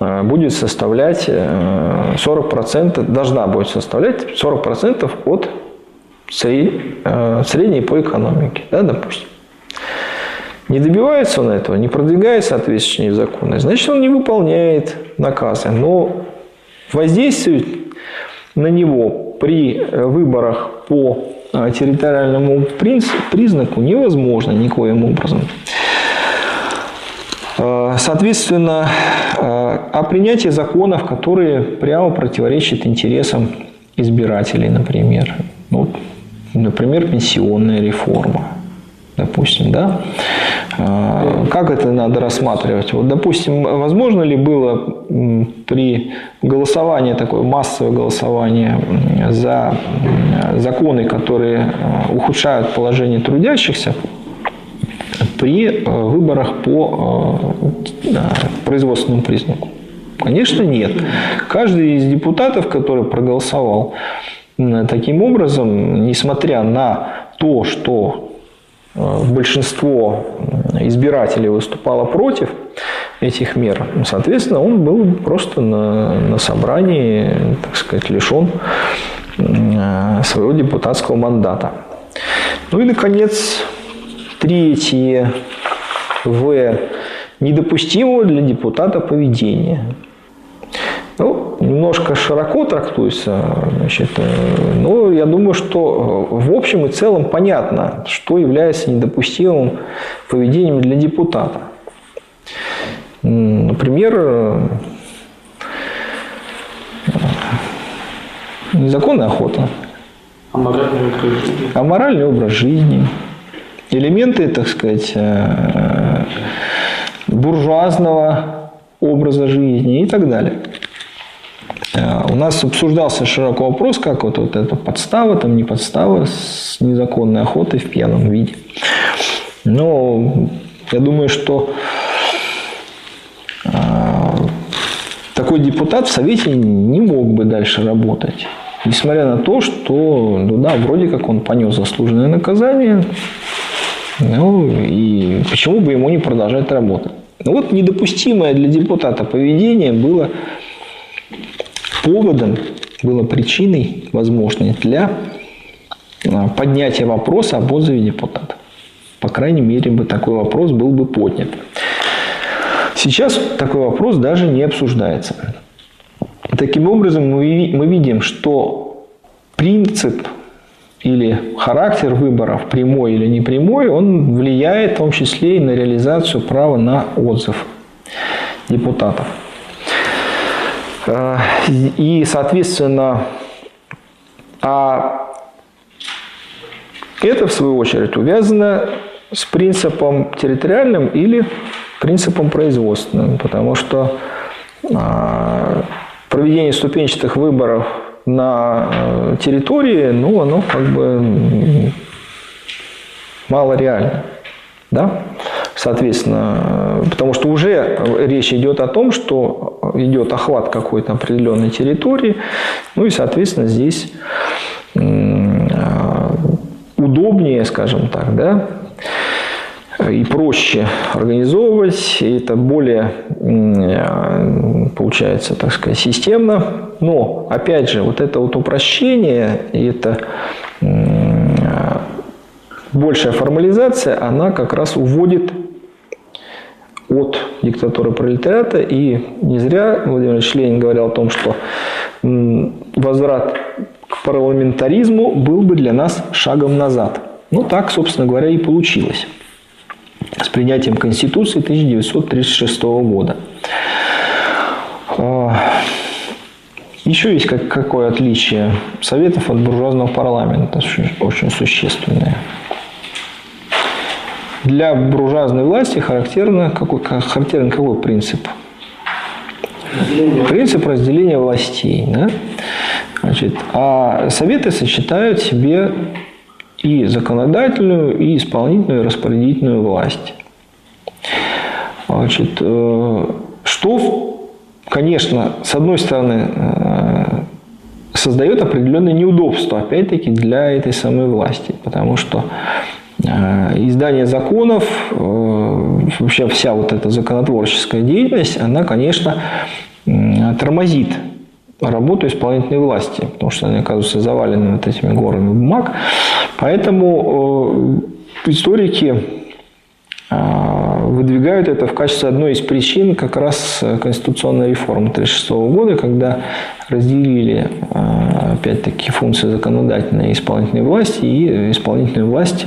э, будет составлять 40%, э, должна будет составлять 40% от э, средней по экономике, да, допустим. Не добивается он этого, не продвигает соответствующие законы, значит, он не выполняет наказы. Но воздействовать на него при выборах по а, территориальному признаку невозможно никоим образом. А, соответственно, а, о принятии законов, которые прямо противоречат интересам избирателей, например. Ну, например, пенсионная реформа. Допустим, да? А, как это надо рассматривать? Вот, допустим, возможно ли было при голосовании, такое массовое голосование за законы, которые а, ухудшают положение трудящихся, при а, выборах по производственному признаку? Конечно, нет. Каждый из депутатов, который проголосовал таким образом, несмотря на то, что Э, большинство избирателей выступало против этих мер, соответственно, он был просто на, на собрании, так сказать, лишен э, своего депутатского мандата. Ну и, наконец, третье В недопустимого для депутата поведения. Ну, немножко широко трактуется, значит, э, но я думаю, что э, в общем и целом понятно, что является недопустимым поведением для депутата. Например, э, незаконная охота. Аморальный образ жизни. Аморальный образ жизни. Элементы, так сказать, буржуазного образа жизни и так далее. Э, у нас обсуждался широко вопрос, как вот, вот эта подстава, там не подстава с незаконной охотой в пьяном виде. Но я думаю, что э, такой депутат в Совете не мог бы дальше работать. Несмотря на то, что, ну да, вроде как он понес заслуженное наказание, ну и почему бы ему не продолжать работать? Ну вот недопустимое для депутата поведение было поводом, было причиной возможной для а, поднятия вопроса об отзыве депутата. По крайней мере, бы такой вопрос был бы поднят. Сейчас такой вопрос даже не обсуждается. Таким образом, мы, мы видим, что принцип или характер выборов, прямой или непрямой, он влияет в том числе и на реализацию права на отзыв депутатов. Э, и, соответственно, а это, в свою очередь, увязано с принципом территориальным или принципом производственным, потому что а, проведение ступенчатых выборов на э, территории, ну, оно как бы мало реально. Да? Соответственно, потому что уже речь идет о том, что идет охват какой-то определенной территории, ну и, соответственно, здесь удобнее, скажем так, да, и проще организовывать, и это более, получается, так сказать, системно. Но, опять же, вот это вот упрощение, и это большая формализация, она как раз уводит от диктатуры пролетариата. И не зря Владимир Ильич Ленин говорил о том, что возврат к парламентаризму был бы для нас шагом назад. Ну, так, собственно говоря, и получилось с принятием Конституции 1936 года. А, еще есть какое отличие Советов от буржуазного парламента, очень существенное. Для буржуазной власти характерно какой, характерен какой принцип? Принцип разделения властей. Да? Значит, а советы сочетают в себе и законодательную, и исполнительную, и распорядительную власть. Значит, э, что, конечно, с одной стороны, э, создает определенное неудобство, опять-таки, для этой самой власти, потому что издание законов, э, вообще вся вот эта законотворческая деятельность, она, конечно, тормозит работу исполнительной власти, потому что они оказываются завалены вот этими горами бумаг. Поэтому э, историки выдвигают это в качестве одной из причин как раз конституционной реформы 1936 года, когда разделили опять-таки функции законодательной и исполнительной власти, и исполнительную власть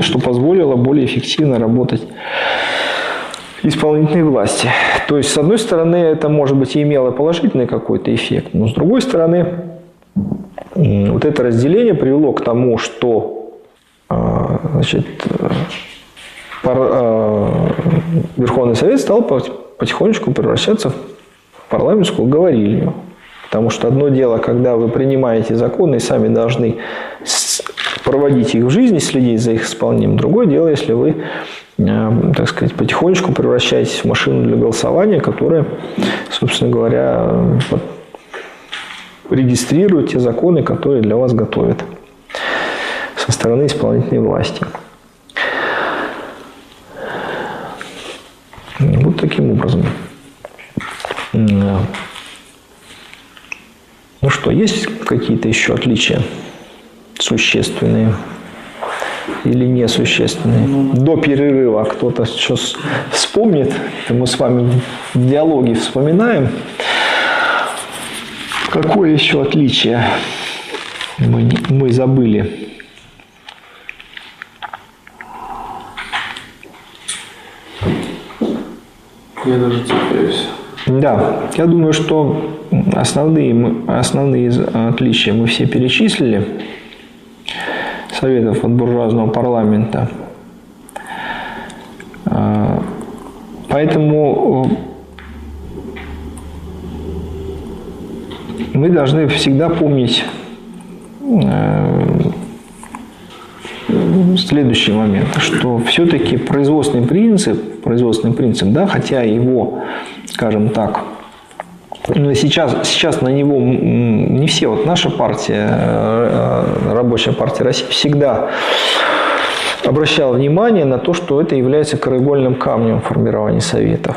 что позволило более эффективно работать исполнительной власти. То есть, с одной стороны, это, может быть, и имело положительный какой-то эффект, но с другой стороны, вот это разделение привело к тому, что э, значит, Верховный Совет стал потихонечку превращаться в парламентскую говорильню. Потому что одно дело, когда вы принимаете законы и сами должны проводить их в жизни, следить за их исполнением. Другое дело, если вы, э, так сказать, потихонечку превращаетесь в машину для голосования, которая, собственно говоря, регистрирует те законы, которые для вас готовят со стороны исполнительной власти. Вот таким образом. Ну что, есть какие-то еще отличия существенные или несущественные? До перерыва кто-то сейчас вспомнит, мы с вами в диалоге вспоминаем. Какое еще отличие мы, мы забыли? Я даже цепляюсь. Да, я думаю, что основные, основные отличия мы все перечислили. Советов от буржуазного парламента. А, поэтому э, мы должны всегда помнить э, следующий момент, что все-таки производственный принцип, производственный принцип, да, хотя его, скажем так, сейчас, сейчас на него не все, вот наша партия, э, рабочая партия России, всегда обращала внимание на то, что это является краеугольным камнем формирования советов.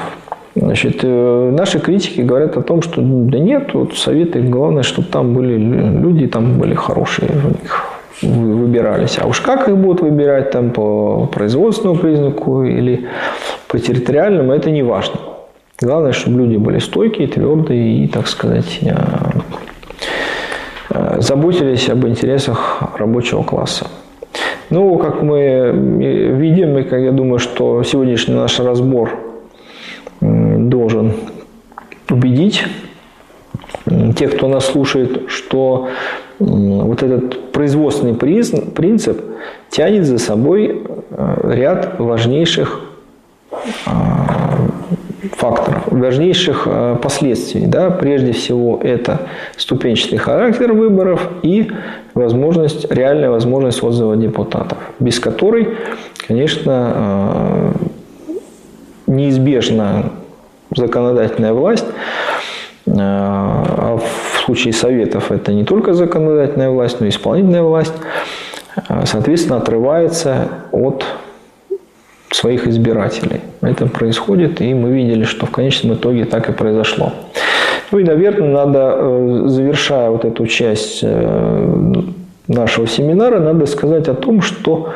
Значит, э, наши критики говорят о том, что да нет, вот советы, главное, чтобы там были люди, там были хорошие у них выбирались. А уж как их будут выбирать там по производственному признаку или по территориальному, это не важно. Главное, чтобы люди были стойкие, твердые и, так сказать, э, э, заботились об интересах рабочего класса. Ну, как мы видим, и как я думаю, что сегодняшний наш разбор должен убедить тех, кто нас слушает, что вот этот производственный принцип тянет за собой э, ряд важнейших факторов, важнейших э, последствий. Да? Прежде всего, это ступенчатый характер выборов и возможность, реальная возможность отзыва депутатов, без которой, конечно, э, неизбежно законодательная власть, э, а в случае советов это не только законодательная власть, но и исполнительная власть, соответственно, отрывается от своих избирателей. Это происходит, и мы видели, что в конечном итоге так и произошло. Ну и, наверное, надо, э, завершая вот эту часть э, нашего семинара, надо сказать о том, что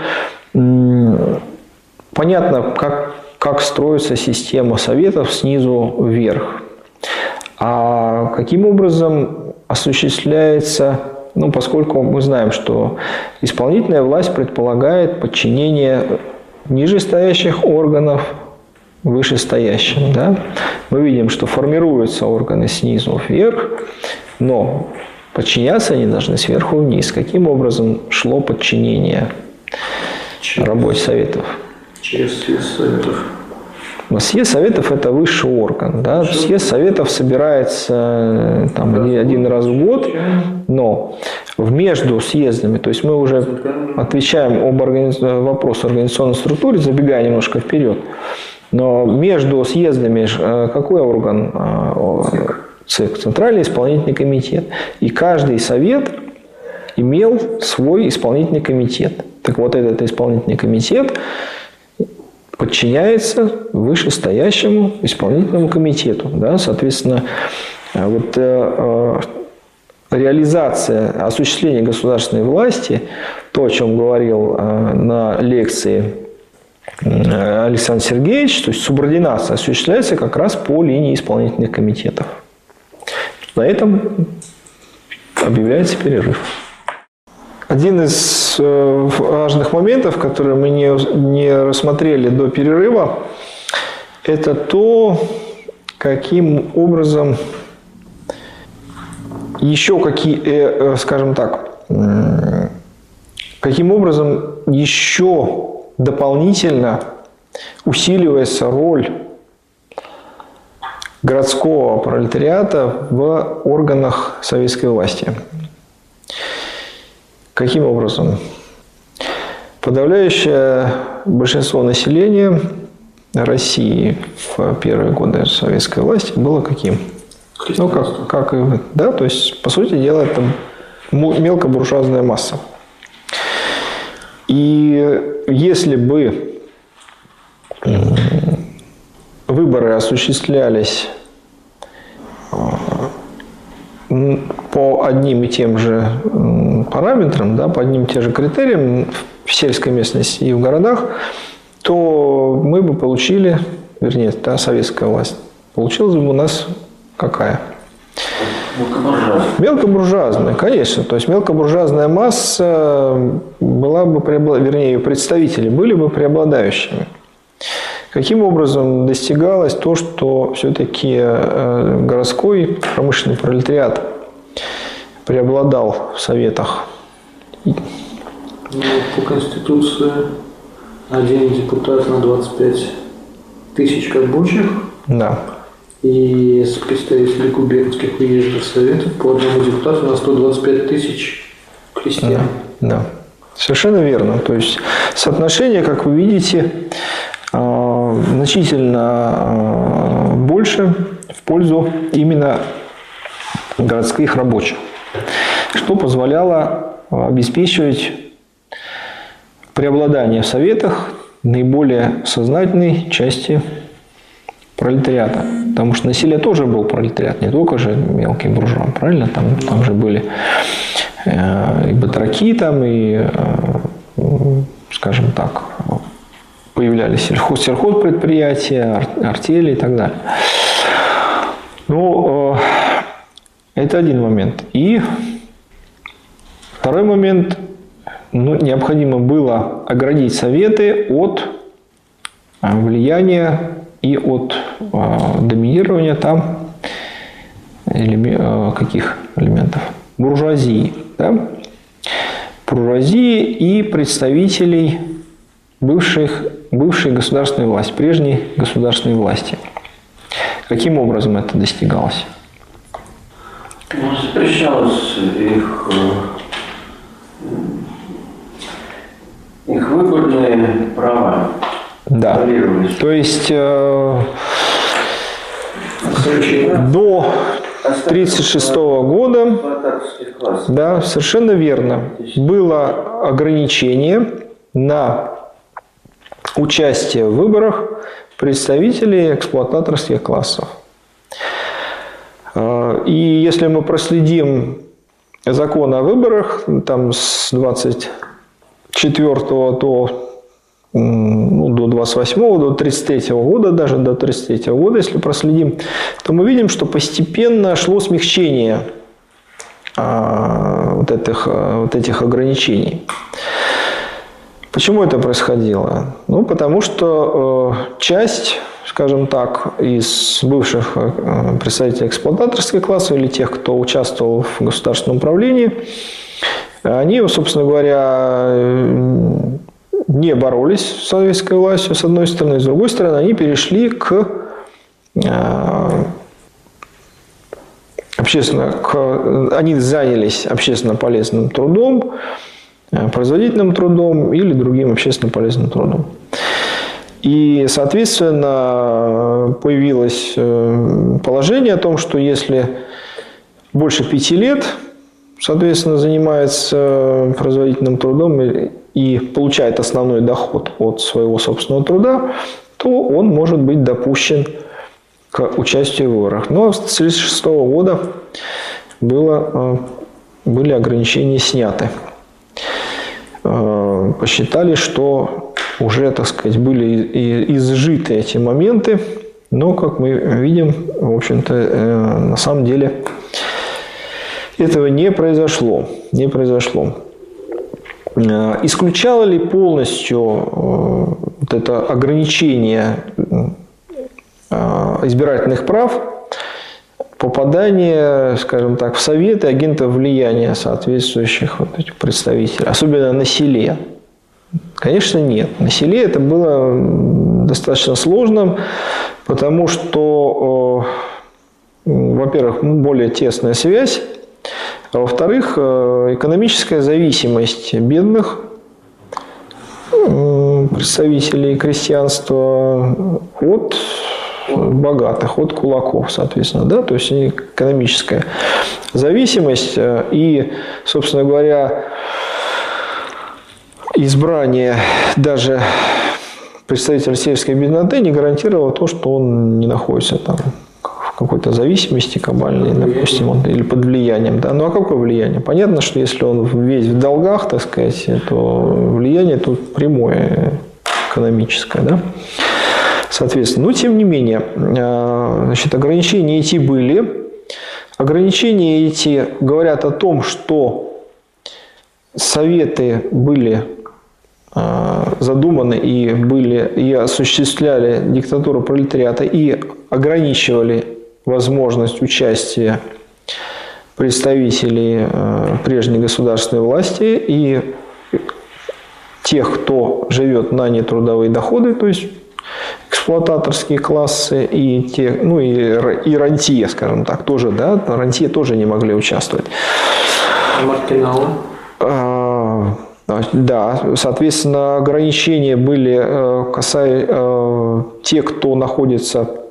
понятно, как, как строится система советов снизу вверх. А каким образом осуществляется, ну, поскольку мы знаем, что исполнительная власть предполагает подчинение нижестоящих органов вышестоящим. Да? Мы видим, что формируются органы снизу вверх, но подчиняться они должны сверху вниз. Каким образом шло подчинение через, работе советов? Через съезд советов. Но съезд советов – это высший орган. Да? Съезд советов собирается э, там, да. один раз в год, но между съездами, то есть мы уже отвечаем об органи... вопросу организационной структуры, забегая немножко вперед, но между съездами э, какой орган? Э, ЦИК, Центральный исполнительный комитет. И каждый совет имел свой исполнительный комитет. Так вот этот исполнительный комитет подчиняется вышестоящему исполнительному комитету. Да? Соответственно, э, вот реализация, осуществление государственной власти, то, о чем говорил э, на лекции э, Александр Сергеевич, то есть субординация осуществляется как раз по линии исполнительных комитетов. На этом объявляется перерыв. Один из э, важных моментов, которые мы не, не рассмотрели до перерыва, это то, каким образом еще какие, э, э, скажем так, каким образом еще дополнительно усиливается роль городского пролетариата в органах советской власти. Каким образом? Подавляющее большинство населения России в первые годы советской власти было каким? Ну, как, как и да, то есть, по сути дела, это мелкобуржуазная масса. И если бы выборы осуществлялись по одним и тем же параметрам, да, по одним и тем же критериям в сельской местности и в городах, то мы бы получили, вернее, та советская власть, получилась бы у нас какая? Мелкобуржуазная. Мелкобуржуазная, конечно. То есть мелкобуржуазная масса была бы, вернее, ее представители были бы преобладающими. Каким образом достигалось то, что все-таки э, городской промышленный пролетариат преобладал в советах? Ну, по Конституции один депутат на 25 тысяч рабочих. Да. И с представителей губернских уездных советов по одному депутату на 125 тысяч крестьян. Да, да. Совершенно верно. То есть соотношение, как вы видите, а, значительно а, больше в пользу именно городских рабочих, что позволяло обеспечивать преобладание в советах наиболее сознательной части пролетариата. Потому что на тоже был пролетариат, не только же мелкий буржуа, правильно? Там, там же были э, и батраки, там, и, э, скажем так, появлялись сельхоз, сельхозпредприятия, артели и так далее. Ну, э, это один момент. И второй момент, ну, необходимо было оградить Советы от влияния и от э, доминирования там каких элементов? Буржуазии. Да? Буржуазии и представителей бывших, бывшей государственной власти, прежней государственной власти. Каким образом это достигалось? Ну, запрещалось их, э, их выборные права. Да. То есть э, до 1936 года, да, совершенно верно, было ограничение на участие в выборах представителей эксплуататорских классов. А, и если мы проследим закон о выборах там с 24 до ну, до 28 до 33 года, даже до 33 года, если проследим, то мы видим, что постепенно шло смягчение а, вот этих, вот этих ограничений. Почему это происходило? Ну, потому что э, часть, скажем так, из бывших э, представителей эксплуататорской класса или тех, кто участвовал в государственном управлении, они, собственно говоря, не боролись с советской властью, с одной стороны, с другой стороны, они перешли к э, общественно, к, они занялись общественно полезным трудом, Э, производительным трудом или другим общественно полезным трудом. И, соответственно, появилось э, положение о том, что если больше пяти лет, соответственно, занимается производительным трудом и получает основной доход от своего собственного труда, то он может быть допущен к участию в выборах. Но с 1936 года было, э, были ограничения сняты. Э, посчитали, что уже, так сказать, были изжиты эти моменты, но, как мы видим, в общем-то, э, на самом деле этого не произошло. Не произошло. Э, исключало ли полностью вот это ограничение избирательных прав попадание, скажем так, в советы агентов влияния соответствующих вот этих представителей, особенно на селе. Конечно, нет. На селе это было достаточно сложным, потому что, во-первых, более тесная связь, а во-вторых, экономическая зависимость бедных представителей крестьянства от богатых, от кулаков, соответственно, да, то есть экономическая зависимость э, и, собственно говоря, избрание даже представителя сельской бедноты не гарантировало то, что он не находится там какой-то зависимости кабальной, допустим, он, или под влиянием. Да? Ну а какое влияние? Понятно, что если он весь в долгах, так сказать, то влияние тут прямое экономическое. Да? Соответственно, но тем не менее, э, значит, ограничения эти были. Ограничения эти говорят о том, что советы были э, задуманы и были и осуществляли диктатуру пролетариата и ограничивали возможность участия представителей э, прежней государственной власти и тех, кто живет на нетрудовые доходы, то есть эксплуататорские классы и те, ну и, и рантье, скажем так, тоже, да, рантье тоже не могли участвовать. Маргиналы? А, да, соответственно, ограничения были э, касая э, те, кто находится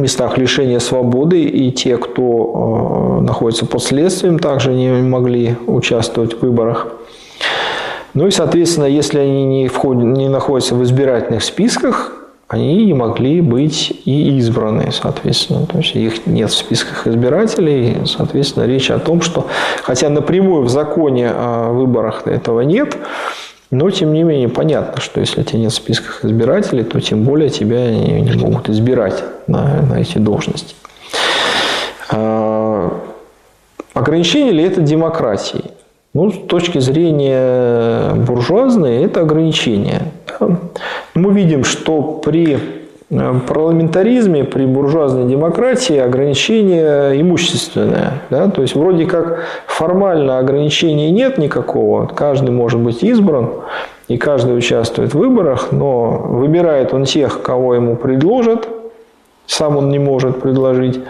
местах лишения свободы, и те, кто э, находится под следствием, также не могли участвовать в выборах. Ну и, соответственно, если они не, входят, не находятся в избирательных списках, они не могли быть и избраны, соответственно. То есть их нет в списках избирателей. Соответственно, речь о том, что, хотя напрямую в законе о выборах этого нет, но, тем не менее, понятно, что если тебя нет в списках избирателей, то тем более тебя не, не могут избирать на, на эти должности. А, ограничение ли это демократии? Ну, с точки зрения буржуазной, это ограничение. Мы видим, что при парламентаризме, при буржуазной демократии ограничение имущественное. Да? То есть вроде как формально ограничений нет никакого, каждый может быть избран, и каждый участвует в выборах, но выбирает он тех, кого ему предложат, сам он не может предложить.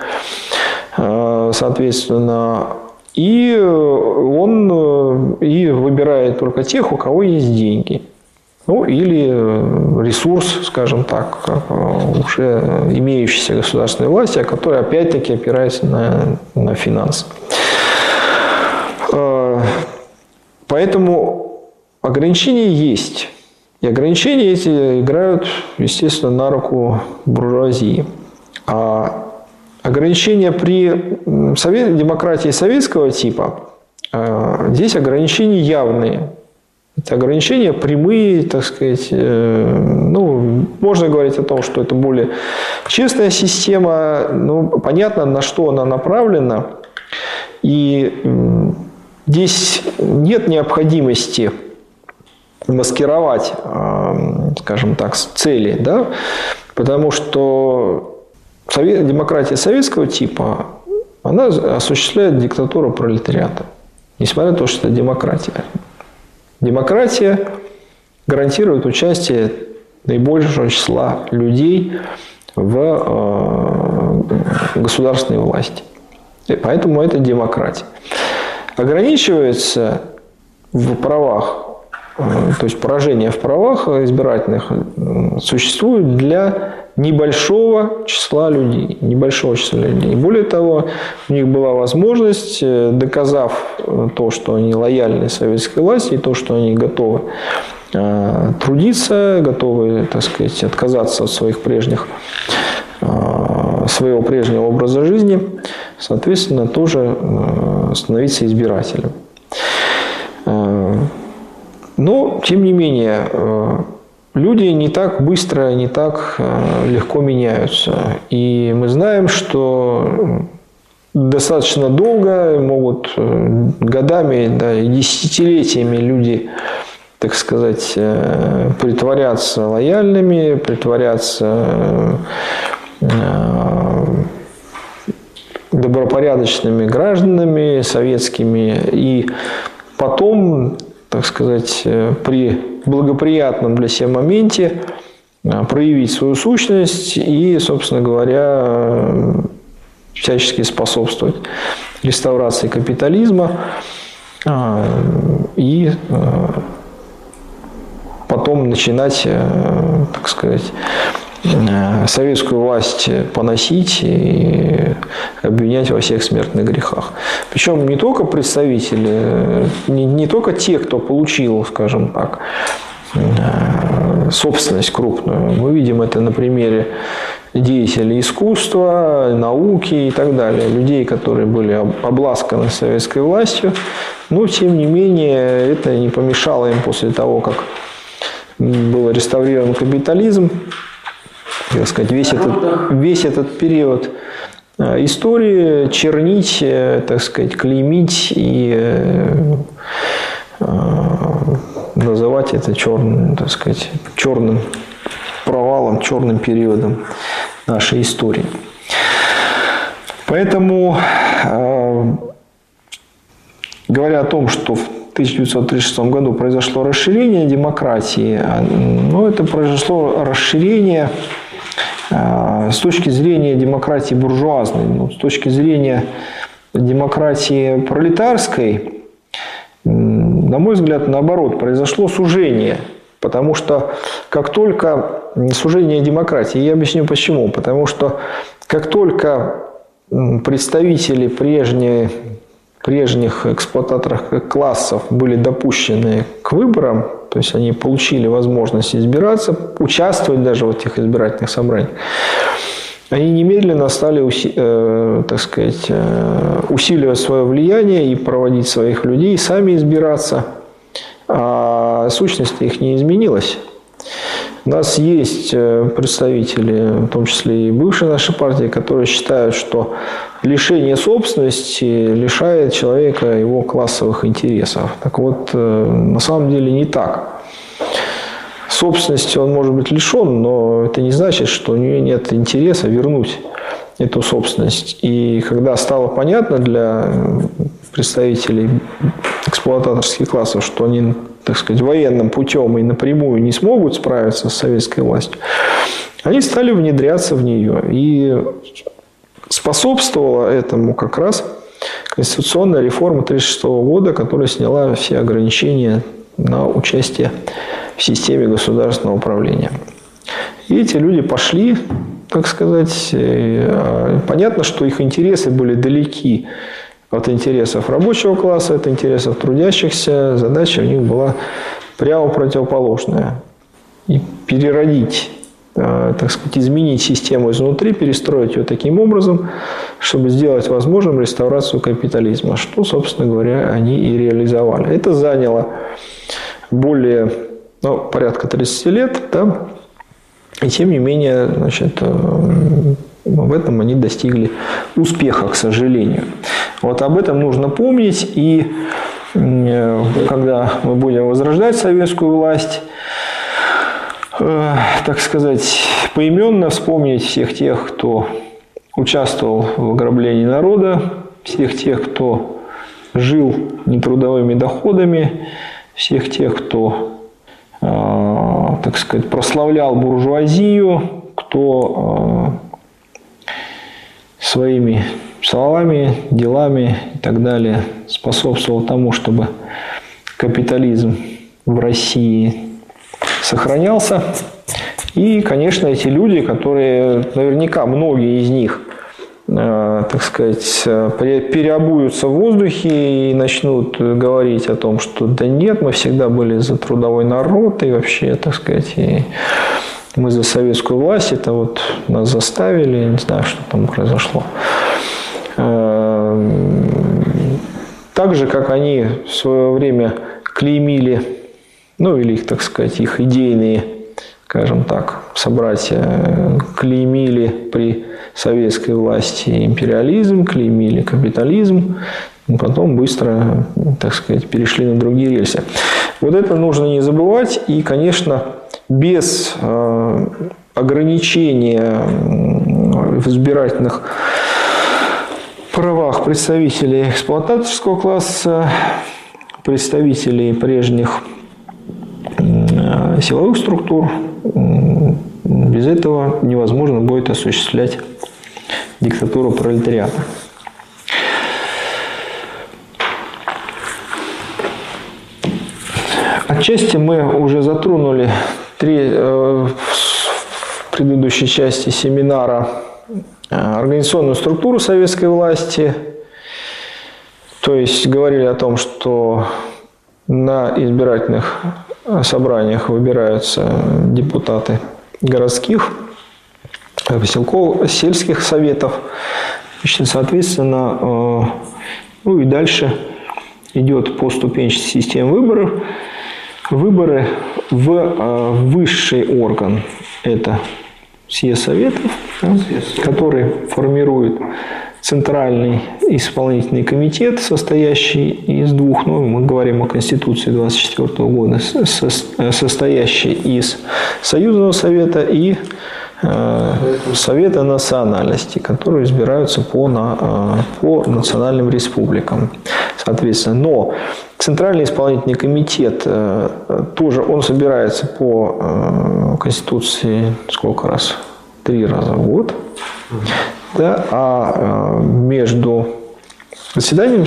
Э, соответственно, и он э, и выбирает только тех, у кого есть деньги. Ну, или э, ресурс, скажем так, э, уже имеющейся государственной власти, а который опять-таки опирается на, на финансы. Поэтому ограничения есть. И ограничения эти играют, естественно, на руку буржуазии. А Ограничения при совет, демократии советского типа, здесь ограничения явные. Это ограничения прямые, так сказать. Э, ну, можно говорить о том, что это более честная система. Ну, понятно, на что она направлена. И здесь нет необходимости маскировать, скажем так, цели, да, потому что демократия советского типа, она осуществляет диктатуру пролетариата. Несмотря на то, что это демократия. Демократия гарантирует участие наибольшего числа людей в э, государственной власти. И поэтому это демократия. Ограничивается в правах, то есть поражение в правах избирательных существует для небольшого числа людей. Небольшого числа людей. Более того, у них была возможность, э, доказав э, то, что они лояльны советской власти, и то, что они готовы э, трудиться, готовы, так сказать, отказаться от своих прежних, своего прежнего образа жизни, соответственно, тоже становиться избирателем. Но, тем не менее, люди не так быстро, не так э, легко меняются. И мы знаем, что достаточно долго, могут э, годами, да, десятилетиями люди, так сказать, э, притворяться лояльными, притворяться добропорядочными гражданами советскими, и потом так сказать, при благоприятном для себя моменте проявить свою сущность и, собственно говоря, всячески способствовать реставрации капитализма и потом начинать, так сказать, Э, советскую власть поносить и обвинять во всех смертных грехах. Причем не только представители, не, не только те, кто получил, скажем так, э, собственность крупную. Мы видим это на примере деятелей искусства, науки и так далее, людей, которые были обласканы советской властью, но тем не менее это не помешало им после того, как был реставрирован капитализм, так сказать, весь этот, весь этот период э, истории чернить, э, так сказать, клеймить и э, называть это черным, так сказать, черным провалом, черным периодом нашей истории. Поэтому, говоря о том, что в 1936 году произошло расширение демократии, ну, это произошло расширение с точки зрения демократии буржуазной, ну, с точки зрения демократии пролетарской, на мой взгляд, наоборот, произошло сужение. Потому что как только сужение демократии, я объясню почему. Потому что как только представители прежней прежних эксплуататоров классов были допущены к выборам, то есть они получили возможность избираться, участвовать даже в этих избирательных собраниях, они немедленно стали, э, так сказать, э, усиливать свое влияние и проводить своих людей, сами избираться. А сущность их не изменилась. У нас есть э, представители, в том числе и бывшей нашей партии, которые считают, что лишение собственности лишает человека его классовых интересов. Так вот, э, на самом деле не так. Собственности он может быть лишен, но это не значит, что у нее нет интереса вернуть эту собственность. И когда стало понятно для представителей эксплуататорских классов, что они, так сказать, военным путем и напрямую не смогут справиться с советской властью, они стали внедряться в нее. И способствовала этому как раз конституционная реформа 1936 года, которая сняла все ограничения на участие в системе государственного управления. И эти люди пошли, так сказать, а, понятно, что их интересы были далеки от интересов рабочего класса, от интересов трудящихся. Задача у них была прямо противоположная. И переродить Э, так сказать, изменить систему изнутри, перестроить ее таким образом, чтобы сделать возможным реставрацию капитализма, что, собственно говоря, они и реализовали. Это заняло более, ну, порядка 30 лет, да, и тем не менее, значит, э, в этом они достигли успеха, к сожалению. Вот об этом нужно помнить, и э, когда мы будем возрождать советскую власть, Э, так сказать, поименно вспомнить всех тех, кто участвовал в ограблении народа, всех тех, кто жил нетрудовыми доходами, всех тех, кто, э, так сказать, прославлял буржуазию, кто своими словами, делами и так далее способствовал тому, чтобы капитализм в России сохранялся. И, конечно, эти люди, которые, наверняка многие из них, э, так сказать, переобуются в воздухе и начнут говорить о том, что да нет, мы всегда были за трудовой народ и вообще, так сказать, и мы за советскую власть, это вот нас заставили, не знаю, что там произошло. Э, так же, как они в свое время клеймили ну или их, так сказать, их идейные, скажем так, собратья клеймили при советской власти империализм, клеймили капитализм, потом быстро, так сказать, перешли на другие рельсы. Вот это нужно не забывать, и, конечно, без э, ограничения в избирательных правах представителей эксплуататорского класса представителей прежних силовых структур. Без этого невозможно будет осуществлять диктатуру пролетариата. Отчасти мы уже затронули три, э, в предыдущей части семинара э, организационную структуру советской власти. То есть говорили о том, что на избирательных собраниях выбираются депутаты городских, поселков, сельских советов. Соответственно, э, ну и дальше идет по ступенчатой системе выборов выборы в э, высший орган. Это съезд советов, который формирует центральный исполнительный комитет, состоящий из двух, ну, мы говорим о Конституции 24 года, состоящий из Союзного совета и Совета национальности, которые избираются по, на, э, по национальным республикам. Соответственно, но Центральный исполнительный комитет э, тоже, он собирается по э, Конституции сколько раз? Три раза в год. Да, а э, между заседанием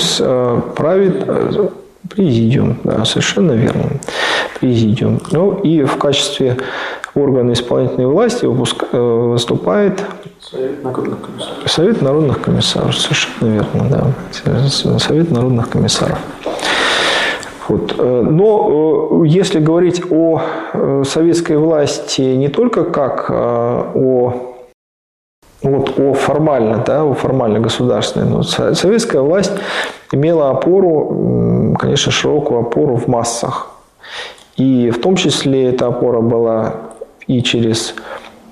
правит президиум, да, совершенно верно, президиум. Ну и в качестве органа исполнительной власти выступает Совет народных комиссаров. Совет народных комиссаров, совершенно верно, да. Совет народных комиссаров. Вот. Э, но э, если говорить о э, советской власти не только как о вот о формально, да, о формально государственной, но советская власть имела опору, конечно, широкую опору в массах. И в том числе эта опора была и через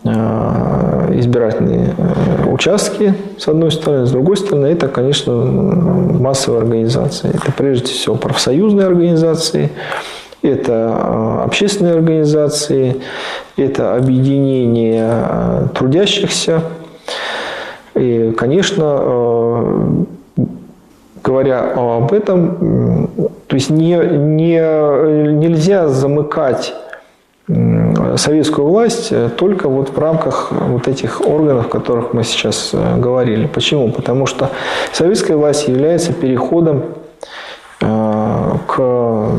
Э, избирательные э, участки, с одной стороны. С другой стороны, это, конечно, массовые организации. Это прежде всего профсоюзные организации, это э, общественные организации, это объединение трудящихся. И, конечно, говоря об этом, то есть не, не, нельзя замыкать советскую власть э, только вот в рамках вот этих органов, о которых мы сейчас э, говорили. Почему? Потому что советская власть является переходом э, к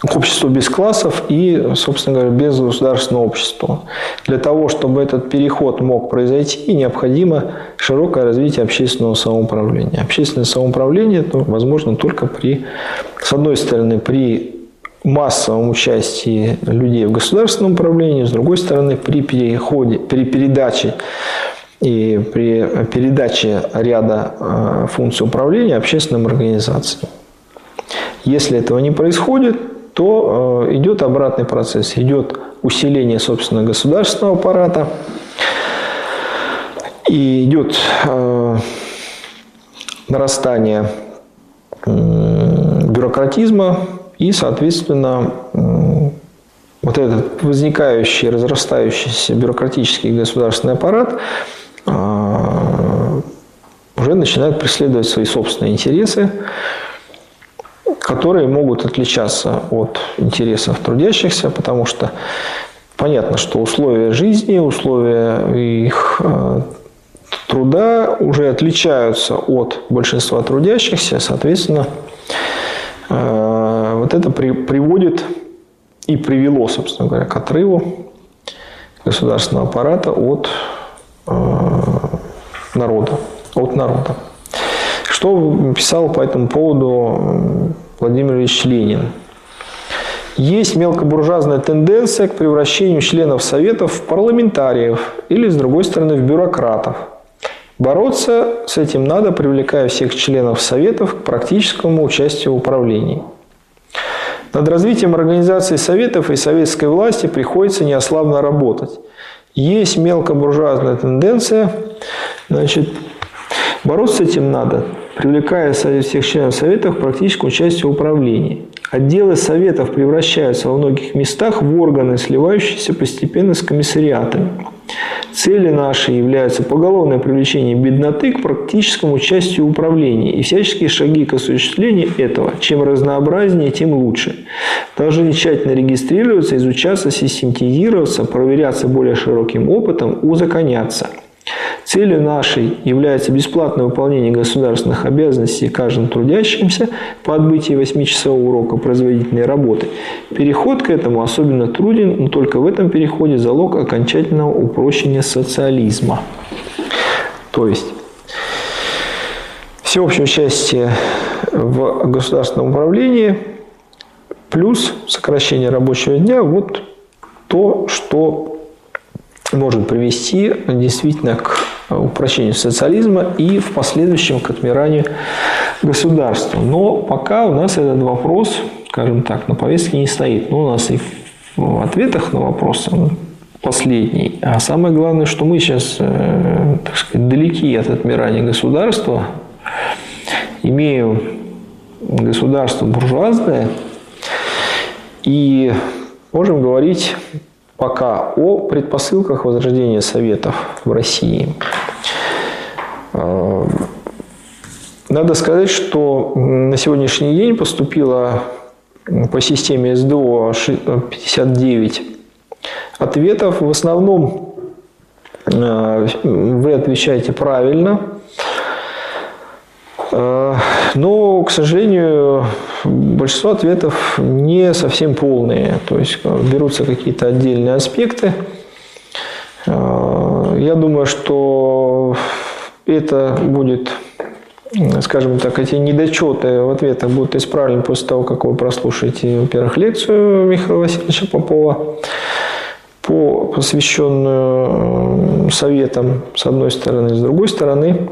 к обществу без классов и, собственно говоря, без государственного общества. Для того, чтобы этот переход мог произойти, необходимо широкое развитие общественного самоуправления. Общественное самоуправление ну, возможно только при, с одной стороны, при массовом участии людей в государственном управлении, с другой стороны, при переходе, при передаче и при передаче ряда э, функций управления общественным организациям. Если этого не происходит, то э, идет обратный процесс, идет усиление, собственно, государственного аппарата, и идет э, нарастание бюрократизма, и, соответственно, вот этот возникающий, разрастающийся бюрократический государственный аппарат а, уже начинает преследовать свои собственные интересы, которые могут отличаться от интересов трудящихся, потому что понятно, что условия жизни, условия их а, труда уже отличаются от большинства трудящихся, соответственно, а, это при, приводит и привело, собственно говоря, к отрыву государственного аппарата от э, народа, от народа. Что писал по этому поводу Владимир Ильич Ленин? Есть мелкобуржуазная тенденция к превращению членов Советов в парламентариев или, с другой стороны, в бюрократов – Бороться с этим надо, привлекая всех членов Советов к практическому участию в управлении. Над развитием организации Советов и советской власти приходится неослабно работать. Есть мелкобуржуазная тенденция, значит, бороться с этим надо, привлекая всех членов Советов к практическому участию в управлении. Отделы Советов превращаются во многих местах в органы, сливающиеся постепенно с комиссариатами – Цели наши являются поголовное привлечение бедноты к практическому участию в управлении и всяческие шаги к осуществлению этого. Чем разнообразнее, тем лучше. Должны тщательно регистрироваться, изучаться, систематизироваться, проверяться более широким опытом, узаконяться – Целью нашей является бесплатное выполнение государственных обязанностей каждым трудящимся по отбытии 8-часового урока производительной работы. Переход к этому особенно труден, но только в этом переходе залог окончательного упрощения социализма. То есть всеобщее участие в государственном управлении плюс сокращение рабочего дня – вот то, что может привести действительно к упрочению социализма и в последующем к отмиранию государства. Но пока у нас этот вопрос, скажем так, на повестке не стоит. Но у нас и в ответах на вопросы последний. А самое главное, что мы сейчас, э, так сказать, далеки от отмирания государства, имеем государство буржуазное и можем говорить пока о предпосылках возрождения Советов в России. А, надо сказать, что на сегодняшний день поступило по системе СДО 59 ответов. В основном а, вы отвечаете правильно. А, но, к сожалению, большинство ответов не совсем полные. То есть э, берутся какие-то отдельные аспекты. Э, я думаю, что это будет, скажем так, эти недочеты в ответах будут исправлены после того, как вы прослушаете, во-первых, лекцию Михаила Васильевича Попова, по, посвященную э, советам, с одной стороны, с другой стороны,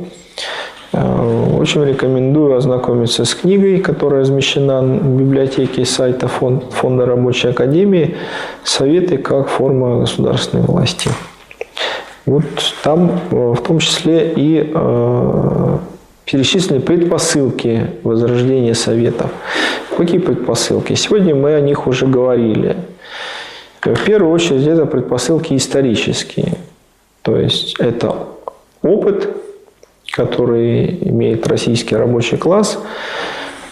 очень рекомендую ознакомиться с книгой, которая размещена в библиотеке сайта Фонда рабочей академии «Советы как форма государственной власти». Вот там э, в том числе и э, перечислены предпосылки возрождения Советов. Какие предпосылки? Сегодня мы о них уже говорили. В первую очередь это предпосылки исторические. То есть это опыт который имеет российский рабочий класс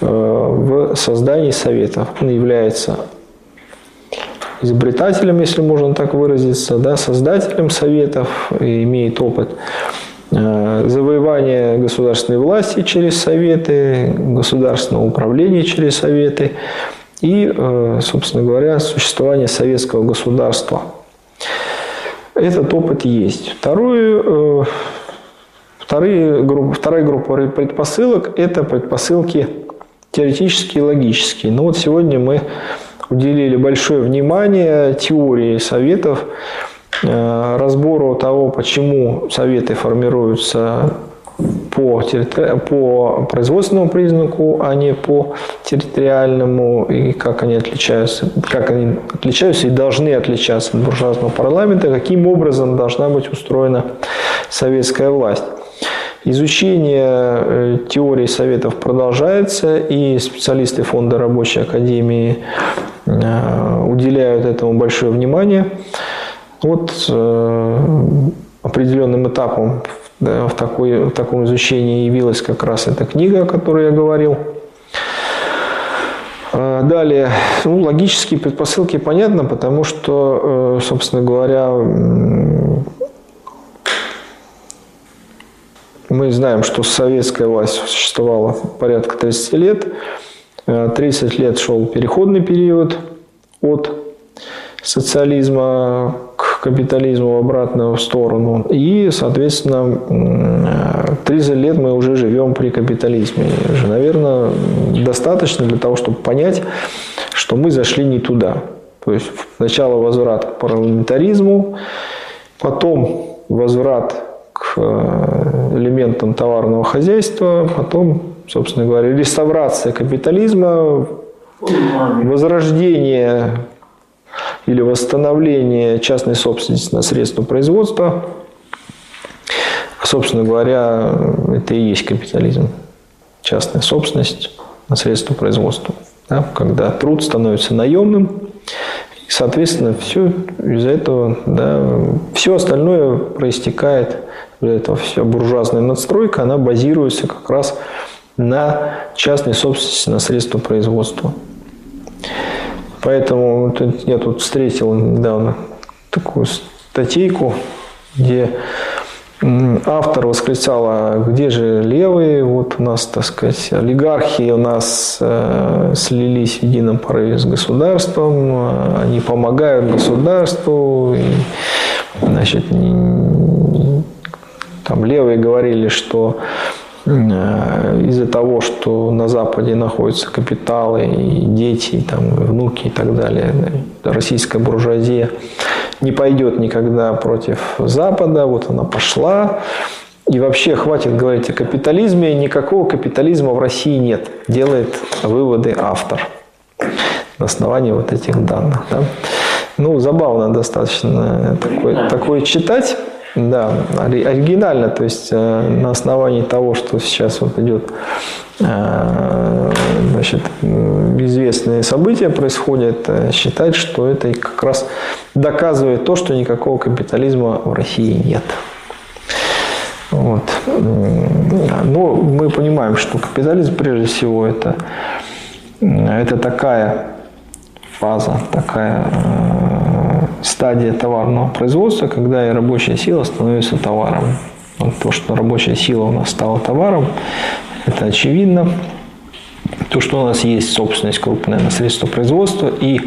э, в создании советов. Он является изобретателем, если можно так выразиться, да, создателем советов, и имеет опыт э, завоевания государственной власти через советы, государственного управления через советы и, э, собственно говоря, существование советского государства. Этот опыт есть. Второе Вторые, вторая группа предпосылок – это предпосылки теоретические и логические. Но ну вот сегодня мы уделили большое внимание теории советов, э, разбору того, почему советы формируются по, по производственному признаку, а не по территориальному, и как они отличаются, как они отличаются и должны отличаться от буржуазного парламента, каким образом должна быть устроена советская власть. Изучение э, теории советов продолжается, и специалисты Фонда рабочей академии э, уделяют этому большое внимание. Вот э, определенным этапом в, такой, в таком изучении явилась как раз эта книга, о которой я говорил. Далее, ну, логические предпосылки понятно, потому что, собственно говоря, Мы знаем, что советская власть существовала порядка 30 лет. 30 э, лет шел переходный период от социализма к капитализму в обратную сторону. И, соответственно, 30 э, лет мы уже живем при капитализме. Уже, наверное, достаточно для того, чтобы понять, что мы зашли не туда. То есть сначала возврат к парламентаризму, потом возврат к э, элементам товарного хозяйства, потом, собственно говоря, реставрация капитализма, возрождение или восстановление частной собственности на средства производства. Собственно говоря, это и есть капитализм. Частная собственность на средства производства. Да, когда труд становится наемным, соответственно, все из этого, да, все остальное проистекает, из этого вся буржуазная надстройка, она базируется как раз на частной собственности, на средства производства. Поэтому я тут встретил недавно такую статейку, где автор восклицал, а где же левые, вот у нас, так сказать, олигархи у нас э, слились в едином порыве с государством, они помогают государству, и, значит, там левые говорили, что Э, из-за того, что на Западе находятся капиталы и дети, и, там, и внуки и так далее, российская буржуазия не пойдет никогда против Запада, вот она пошла, и вообще хватит говорить о капитализме, никакого капитализма в России нет, делает выводы автор на основании вот этих данных. Да? Ну, забавно достаточно такое, такое читать. Да, оригинально, то есть э, на основании того, что сейчас вот идет э, значит, известные события происходят, э, считать, что это как раз доказывает то, что никакого капитализма в России нет. Вот. Но мы понимаем, что капитализм прежде всего это, это такая фаза, такая стадия товарного производства, когда и рабочая сила становится товаром. Вот то, что рабочая сила у нас стала товаром, это очевидно. То, что у нас есть собственность крупная на средства производства, и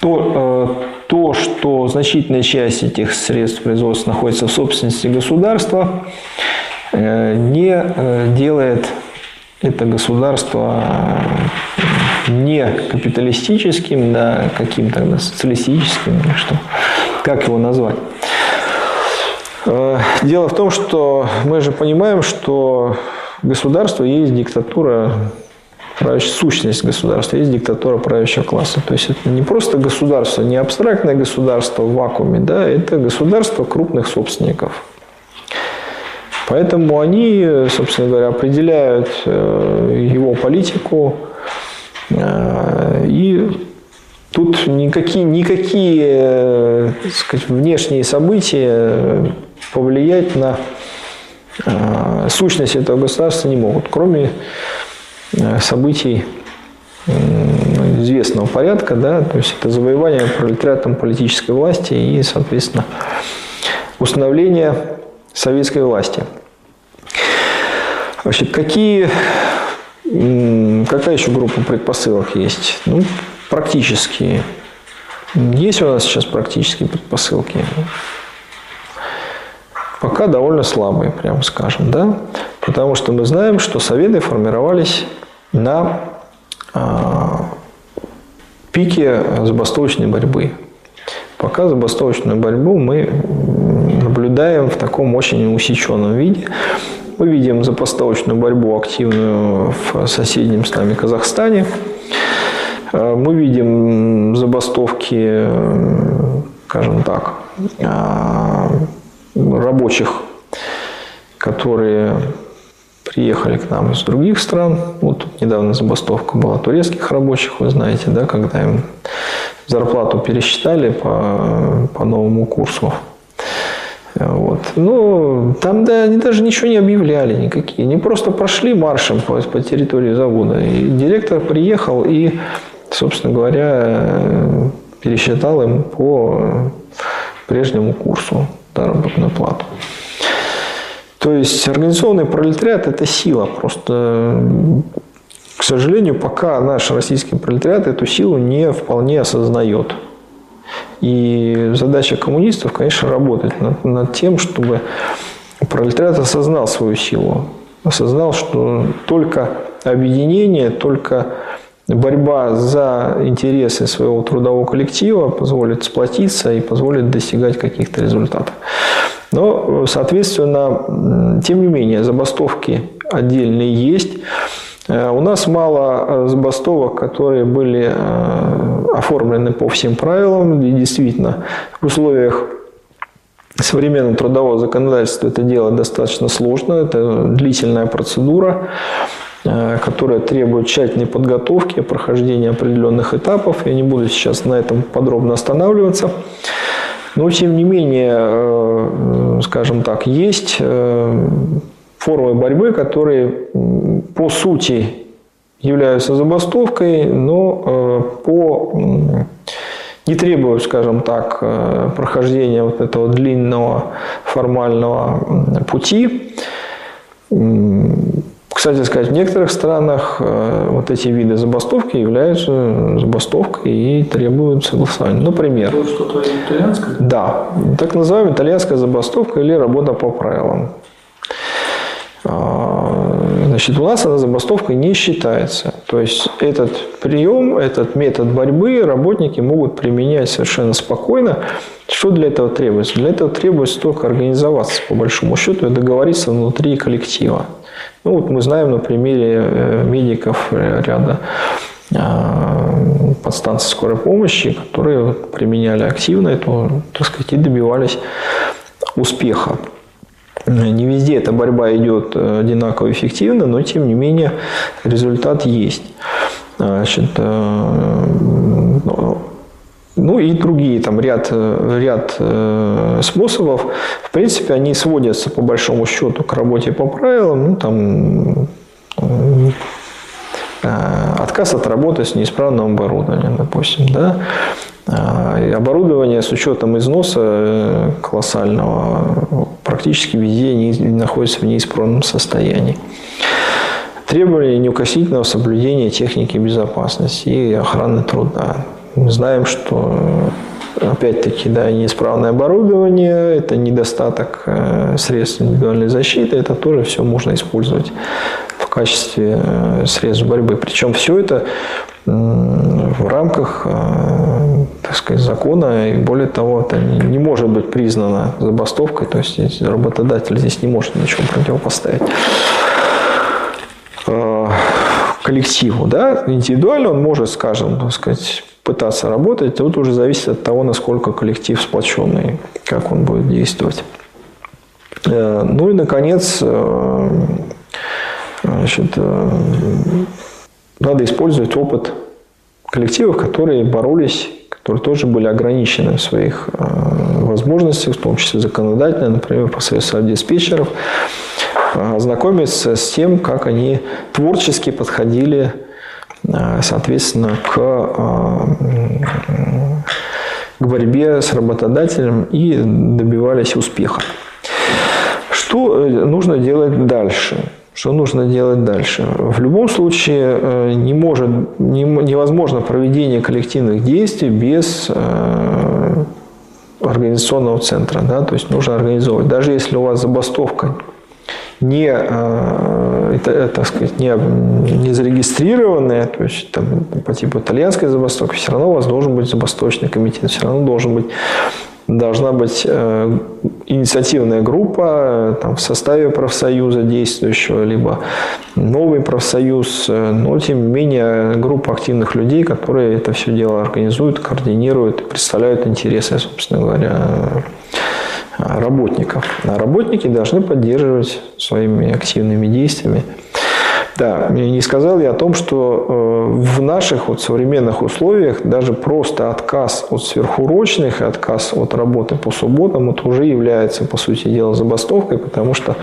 то, э, то, что значительная часть этих средств производства находится в собственности государства, э, не э, делает это государство не капиталистическим, да, каким тогда социалистическим, или что, как его назвать. Э, дело в том, что мы же понимаем, что государство есть диктатура сущность государства, есть диктатура правящего класса. То есть это не просто государство, не абстрактное государство в вакууме, да, это государство крупных собственников. Поэтому они, собственно говоря, определяют э, его политику, Э, и тут никакие, никакие э, сказать, внешние события повлиять на сущность этого государства не могут, кроме событий известного порядка, да, то есть это завоевание пролетариатом политической власти и, соответственно, установление советской власти. Вообще, какие Какая еще группа предпосылок есть? Ну, практические. Есть у нас сейчас практические предпосылки? Пока довольно слабые, прямо скажем, да? Потому что мы знаем, что советы формировались на а, пике забастовочной борьбы. Пока забастовочную борьбу мы наблюдаем в таком очень усеченном виде. Мы видим запоставочную борьбу активную в соседнем с нами Казахстане. Э, мы видим забастовки, скажем так, э, рабочих, которые приехали к нам из других стран. Вот тут недавно забастовка была турецких рабочих, вы знаете, да, когда им зарплату пересчитали по, по новому курсу. Вот. Ну, там да, они даже ничего не объявляли никакие. Они просто прошли маршем по, по территории завода. И директор приехал и, собственно говоря, пересчитал им по прежнему курсу заработную плату. То есть организованный пролетариат – это сила. Просто, к сожалению, пока наш российский пролетариат эту силу не вполне осознает. И задача коммунистов, конечно, работать над, над тем, чтобы пролетариат осознал свою силу, осознал, что только объединение, только борьба за интересы своего трудового коллектива позволит сплотиться и позволит достигать каких-то результатов. Но, соответственно, тем не менее, забастовки отдельные есть. Э, у нас мало э, забастовок, которые были э, оформлены по всем правилам. И действительно, в условиях современного трудового законодательства это дело достаточно сложно, это длительная процедура. которая требует тщательной подготовки, прохождения определенных этапов. Я не буду сейчас на этом подробно останавливаться. Но, тем не менее, скажем так, есть формы борьбы, которые по сути являются забастовкой, но по не требуют, скажем так, прохождения вот этого длинного формального пути. Кстати сказать, в некоторых странах э, вот эти виды забастовки являются забастовкой и требуют согласования. Например. Что-то итальянское? Да. Так называемая итальянская забастовка или работа по правилам. Значит, у нас она забастовкой не считается. То есть этот прием, этот метод борьбы работники могут применять совершенно спокойно. Что для этого требуется? Для этого требуется только организоваться, по большому счету, и договориться внутри коллектива. Ну, вот мы знаем на примере э, медиков ряда а, подстанций скорой помощи, которые применяли активно эту, так сказать, и добивались успеха. Не везде эта борьба идет э, одинаково эффективно, но тем не менее результат есть. Значит, э, ну и другие, там ряд, ряд э, способов. В принципе, они сводятся по большому счету к работе по правилам. Ну, там, отказ от работы с неисправным оборудованием, допустим. Да? И оборудование с учетом износа колоссального практически везде не, находится в неисправном состоянии. Требования неукоснительного соблюдения техники безопасности и охраны труда. Мы знаем, что опять-таки, да, неисправное оборудование, это недостаток э, средств индивидуальной защиты, это тоже все можно использовать в качестве э, средств борьбы. Причем все это в рамках э, так сказать, закона, и более того, это не может быть признано забастовкой, то есть работодатель здесь не может ничего противопоставить э, коллективу. Да? Индивидуально он может, скажем, так сказать, пытаться работать, тут уже зависит от того, насколько коллектив сплоченный, как он будет действовать. Э, ну и, наконец, значит, надо использовать опыт коллективов, которые боролись, которые тоже были ограничены в своих э, возможностях, в том числе законодательно, например, по союзу диспетчеров, э, ознакомиться с тем, как они творчески подходили, э, соответственно, к, к борьбе с работодателем и добивались успеха. Что нужно делать дальше? Что нужно делать дальше? В любом случае э, не может, не, невозможно проведение коллективных действий без э, организационного центра. Да? То есть нужно организовывать. Даже если у вас забастовка не, э, так сказать, не, не зарегистрированная, то есть там, по типу итальянской забастовки, все равно у вас должен быть забастовочный комитет, все равно должен быть должна быть э, инициативная группа э, там, в составе профсоюза действующего, либо новый профсоюз, э, но тем не менее группа активных людей, которые это все дело организуют, координируют, представляют интересы, собственно говоря, работников. А работники должны поддерживать своими активными действиями да, не сказал я о том, что э, в наших вот современных условиях даже просто отказ от сверхурочных и отказ от работы по субботам это уже является, по сути дела, забастовкой, потому что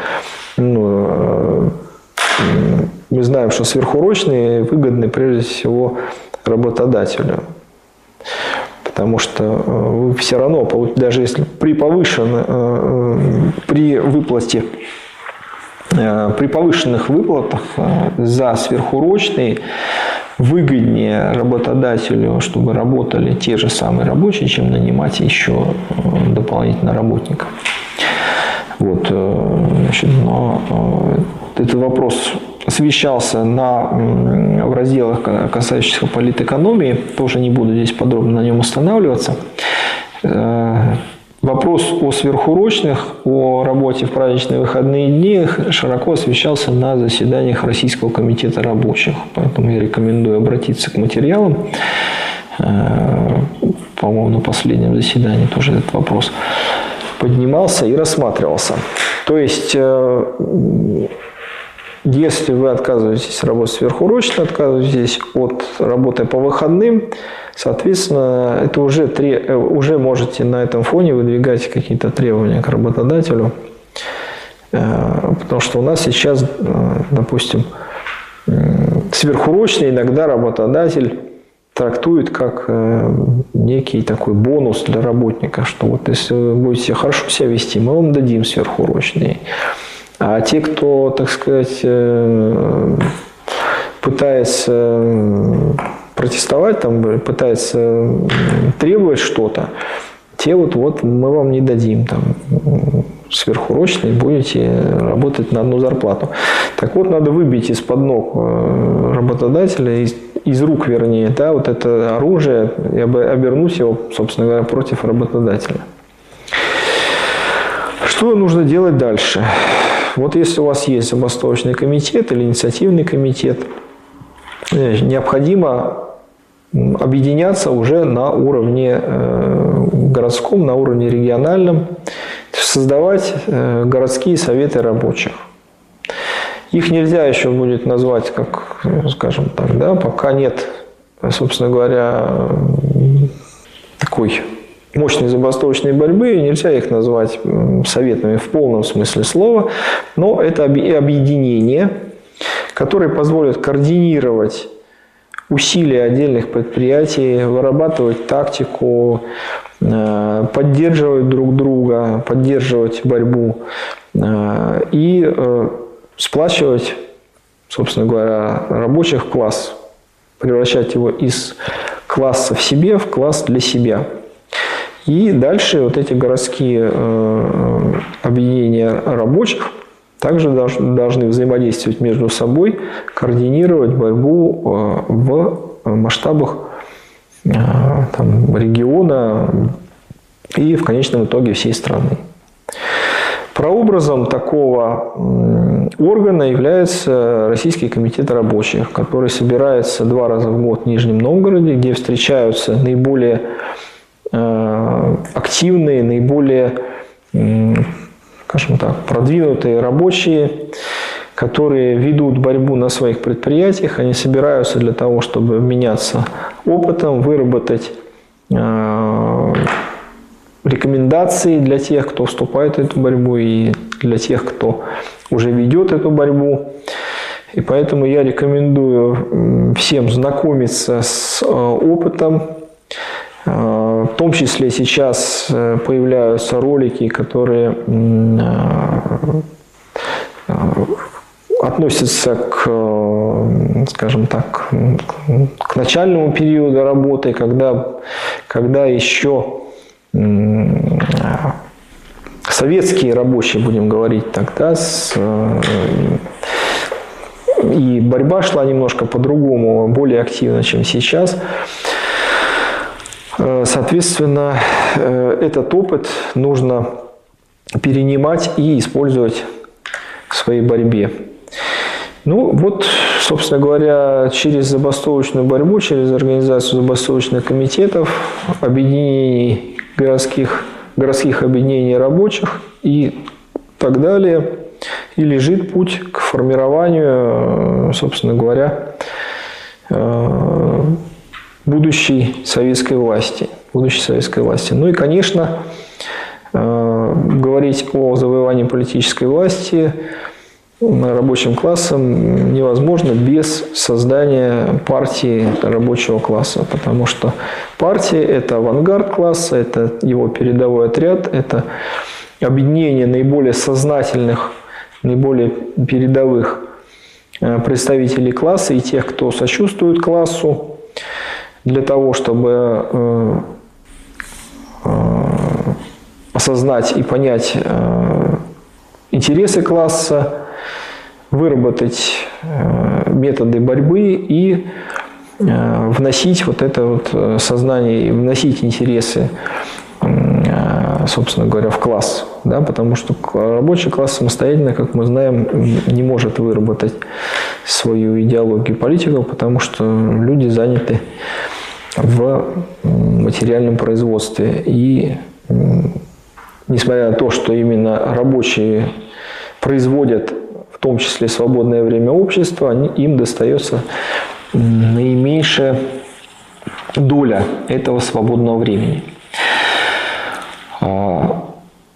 ну, э, мы знаем, что сверхурочные выгодны прежде всего работодателю. Потому что э, вы все равно, даже если при повышенной, при выплате при повышенных выплатах э, за сверхурочные выгоднее работодателю, чтобы работали те же самые рабочие, чем нанимать еще э, дополнительно работников. Вот, значит, но этот вопрос освещался на, в разделах, касающихся политэкономии. Тоже не буду здесь подробно на нем останавливаться. Вопрос о сверхурочных, о работе в праздничные выходные дни широко освещался на заседаниях Российского комитета рабочих. Поэтому я рекомендую обратиться к материалам. Э, по-моему, на последнем заседании тоже этот вопрос поднимался и рассматривался. То есть э, Если вы отказываетесь работать сверхурочно, отказываетесь от работы по выходным, соответственно, это уже, уже можете на этом фоне выдвигать какие-то требования к работодателю. Э, потому что у нас сейчас, э, допустим, сверхурочно иногда работодатель трактует как э, некий такой бонус для работника, что вот если вы будете хорошо себя вести, мы вам дадим сверхурочный. А те, кто, так сказать, пытается протестовать, там, пытается требовать что-то, те вот, вот мы вам не дадим там сверхурочные, будете работать на одну зарплату. Так вот, надо выбить из-под ног э, работодателя, из, из рук, вернее, да, вот это оружие и обернуть его, собственно говоря, против работодателя. Что нужно делать дальше? Вот если у вас есть забастовочный комитет или инициативный комитет, э, необходимо объединяться уже на уровне э, городском, на уровне региональном, создавать э, городские советы рабочих. Их нельзя еще будет назвать, как, скажем так, да, пока нет, собственно говоря, такой мощной забастовочной борьбы, нельзя их назвать советами в полном смысле слова, но это объединение, которое позволит координировать усилия отдельных предприятий, вырабатывать тактику, э, поддерживать друг друга, поддерживать борьбу э, и э, сплачивать, собственно говоря, рабочих класс, превращать его из класса в себе в класс для себя. И дальше вот эти городские объединения рабочих – также должны взаимодействовать между собой, координировать борьбу э, в масштабах э, там, региона и в конечном итоге всей страны. Прообразом такого органа является Российский комитет рабочих, который собирается два раза в год в Нижнем Новгороде, где встречаются наиболее э, активные, наиболее скажем так, продвинутые рабочие, которые ведут борьбу на своих предприятиях, они собираются для того, чтобы меняться опытом, выработать э, рекомендации для тех, кто вступает в эту борьбу и для тех, кто уже ведет эту борьбу. И поэтому я рекомендую всем знакомиться с э, опытом в том числе сейчас э, появляются ролики, которые э, относятся к, скажем так, к начальному периоду работы, когда, когда еще советские рабочие, будем говорить тогда, с, и борьба шла немножко по-другому, более активно, чем сейчас. Э, соответственно, э, этот опыт нужно перенимать и использовать в своей борьбе. Ну вот, собственно говоря, через забастовочную борьбу, через организацию забастовочных комитетов, объединений городских, городских объединений рабочих и так далее, и лежит путь к формированию, собственно говоря, э, будущей советской власти. Будущей советской власти. Ну и, конечно, э, говорить о завоевании политической власти рабочим классом невозможно без создания партии рабочего класса, потому что партия – это авангард класса, это его передовой отряд, это объединение наиболее сознательных, наиболее передовых э, представителей класса и тех, кто сочувствует классу, для того, чтобы э, э, осознать и понять э, интересы класса, выработать методы борьбы и вносить вот это вот сознание, вносить интересы, собственно говоря, в класс. Да, потому что рабочий класс самостоятельно, как мы знаем, не может выработать свою идеологию политиков, потому что люди заняты в материальном производстве. И несмотря на то, что именно рабочие производят в том числе свободное время общества, им достается наименьшая доля этого свободного времени. А,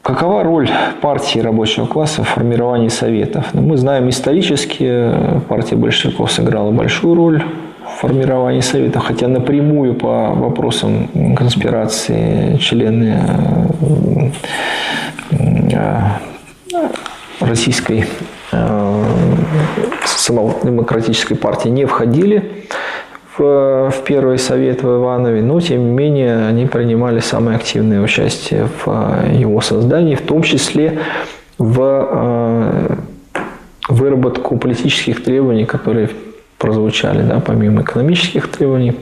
какова роль партии рабочего класса в формировании советов? Ну, мы знаем исторически, партия большевиков сыграла большую роль формировании советов, хотя напрямую по вопросам конспирации члены э, э, российской самодемократической партии не входили в, в первый совет в Иванове, но тем не менее они принимали самое активное участие в э, его создании, в том числе в э, выработку политических требований, которые прозвучали, да, помимо экономических требований,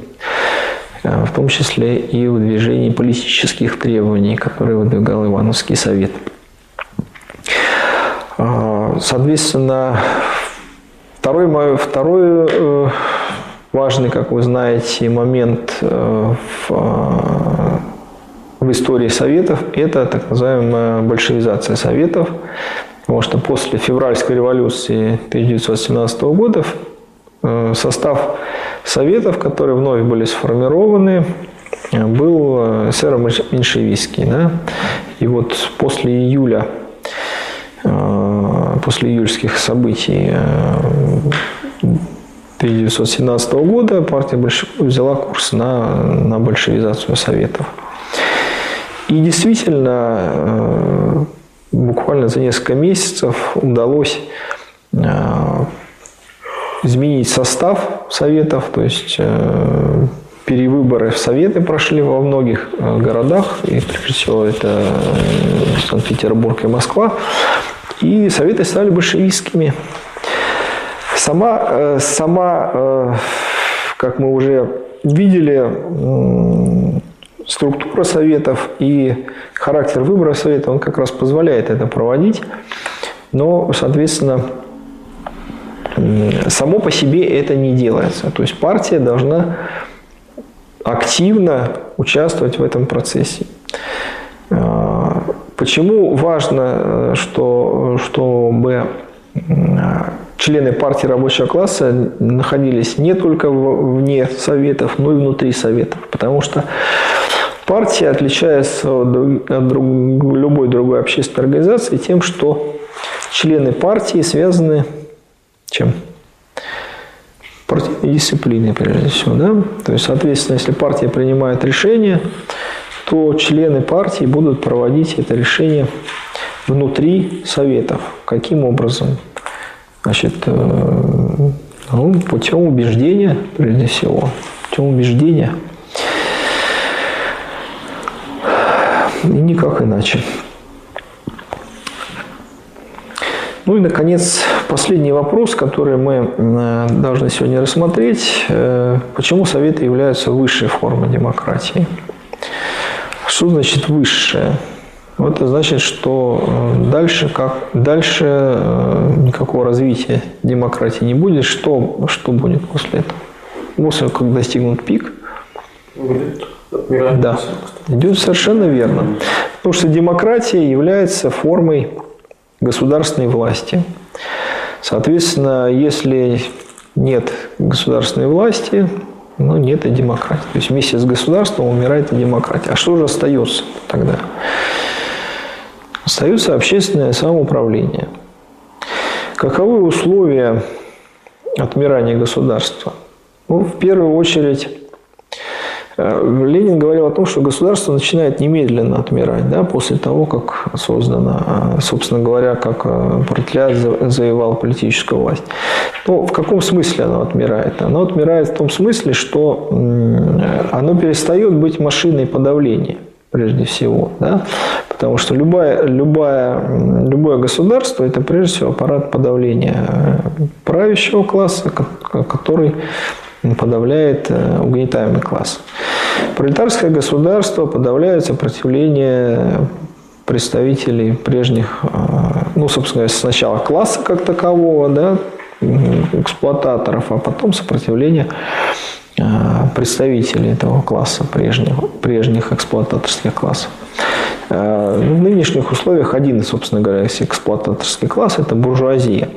э, в том числе и в движении политических требований, которые выдвигал Ивановский совет. Соответственно, второй, второй важный, как вы знаете, момент э, в, э, в истории Советов – это так называемая большевизация Советов. Потому что после февральской революции 1917 года э, состав Советов, которые вновь были сформированы, был серо-меньшевистский. Да? И вот после июля, после июльских событий 1917 года партия большевиков взяла курс на, на большевизацию Советов. И действительно, э, буквально за несколько месяцев удалось э, изменить состав Советов, то есть э, перевыборы в Советы прошли во многих городах, и прежде всего это Санкт-Петербург и Москва, и Советы стали большевистскими. Сама, э, сама э, как мы уже видели, структура советов и характер выбора совета, он как раз позволяет это проводить. Но, соответственно, само по себе это не делается. То есть партия должна активно участвовать в этом процессе. Э, почему важно, что, чтобы члены партии рабочего класса находились не только вне советов, но и внутри советов. Потому что партия отличается от любой другой общественной организации тем, что члены партии связаны чем? Партийной дисциплиной, прежде всего. Да? То есть, соответственно, если партия принимает решение, то члены партии будут проводить это решение внутри советов. Каким образом? Значит, э, ну, путем убеждения, прежде всего, путем убеждения. И никак иначе. Ну и, наконец, последний вопрос, который мы э, должны сегодня рассмотреть. Э, почему Советы являются высшей формой демократии? Что значит высшая? Это значит, что э, дальше, как, дальше никакого развития демократии не будет. Что, что будет после этого? После как достигнут пик, да, идет совершенно верно. Потому что демократия является формой государственной власти. Соответственно, если нет государственной власти, ну, нет и демократии. То есть вместе с государством умирает и демократия. А что же остается тогда? остается общественное самоуправление. Каковы условия отмирания государства? Ну, в первую очередь, Ленин говорил о том, что государство начинает немедленно отмирать, да, после того, как создано, э, собственно говоря, как э, пролетариат завоевал политическую власть. Ну, в каком смысле оно отмирает? Оно отмирает в том смысле, что оно перестает быть машиной подавления прежде всего. Да? Потому что любое, любое, любое государство – это прежде всего аппарат подавления правящего класса, который подавляет э, угнетаемый класс. Пролетарское государство подавляет сопротивление представителей прежних, э, ну, собственно, сначала класса как такового, да, эксплуататоров, а потом сопротивление э, представителей этого класса, прежних, прежних эксплуататорских классов. В нынешних условиях один, собственно говоря, эксплуататорский класс – это буржуазия.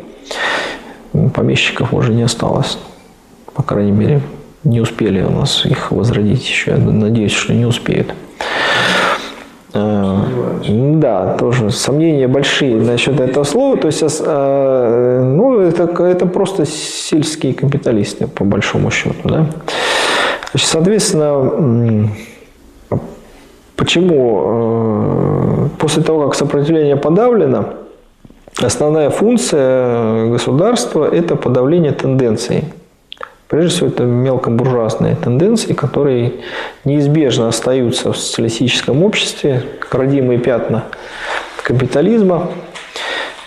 помещиков уже не осталось. По крайней мере, не успели у нас их возродить еще. Я надеюсь, что не успеют. Э, да, тоже сомнения большие насчет этого слова. То есть, э, ну, это, это просто сельские капиталисты, по большому счету. Да? Значит, соответственно, почему э, после того, как сопротивление подавлено, основная функция государства – это подавление тенденций. Прежде всего, это мелкобуржуазные тенденции, которые неизбежно остаются в социалистическом обществе, как родимые пятна капитализма,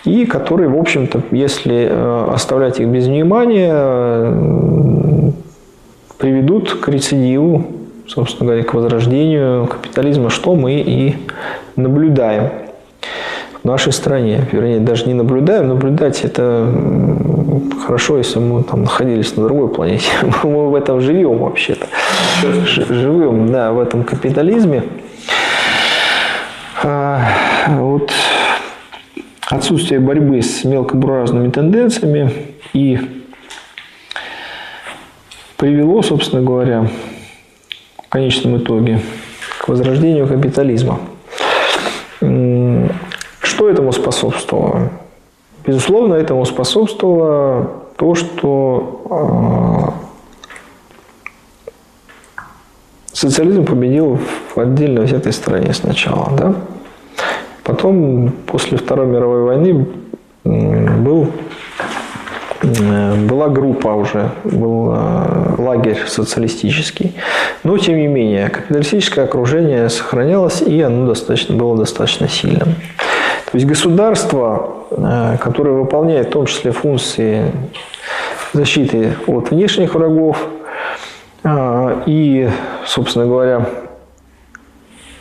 и которые, в общем-то, если э, оставлять их без внимания, э, приведут к рецидиву, собственно говоря, к возрождению капитализма, что мы и наблюдаем в нашей стране. Вернее, даже не наблюдаем. Наблюдать это хорошо, если мы там находились на другой планете. Мы в этом живем вообще-то. Живем, да, в этом капитализме. А, вот отсутствие борьбы с мелкобуржуазными тенденциями и привело, собственно говоря, в конечном итоге к возрождению капитализма. Что этому способствовало? Безусловно, этому способствовало то, что э, социализм победил в отдельно взятой стране сначала. Да? Потом, после Второй мировой войны, был, была группа уже, был э, лагерь социалистический. Но, тем не менее, капиталистическое окружение сохранялось, и оно достаточно, было достаточно сильным. То есть государство, э, которое выполняет в том числе функции защиты от внешних врагов э, и, собственно говоря,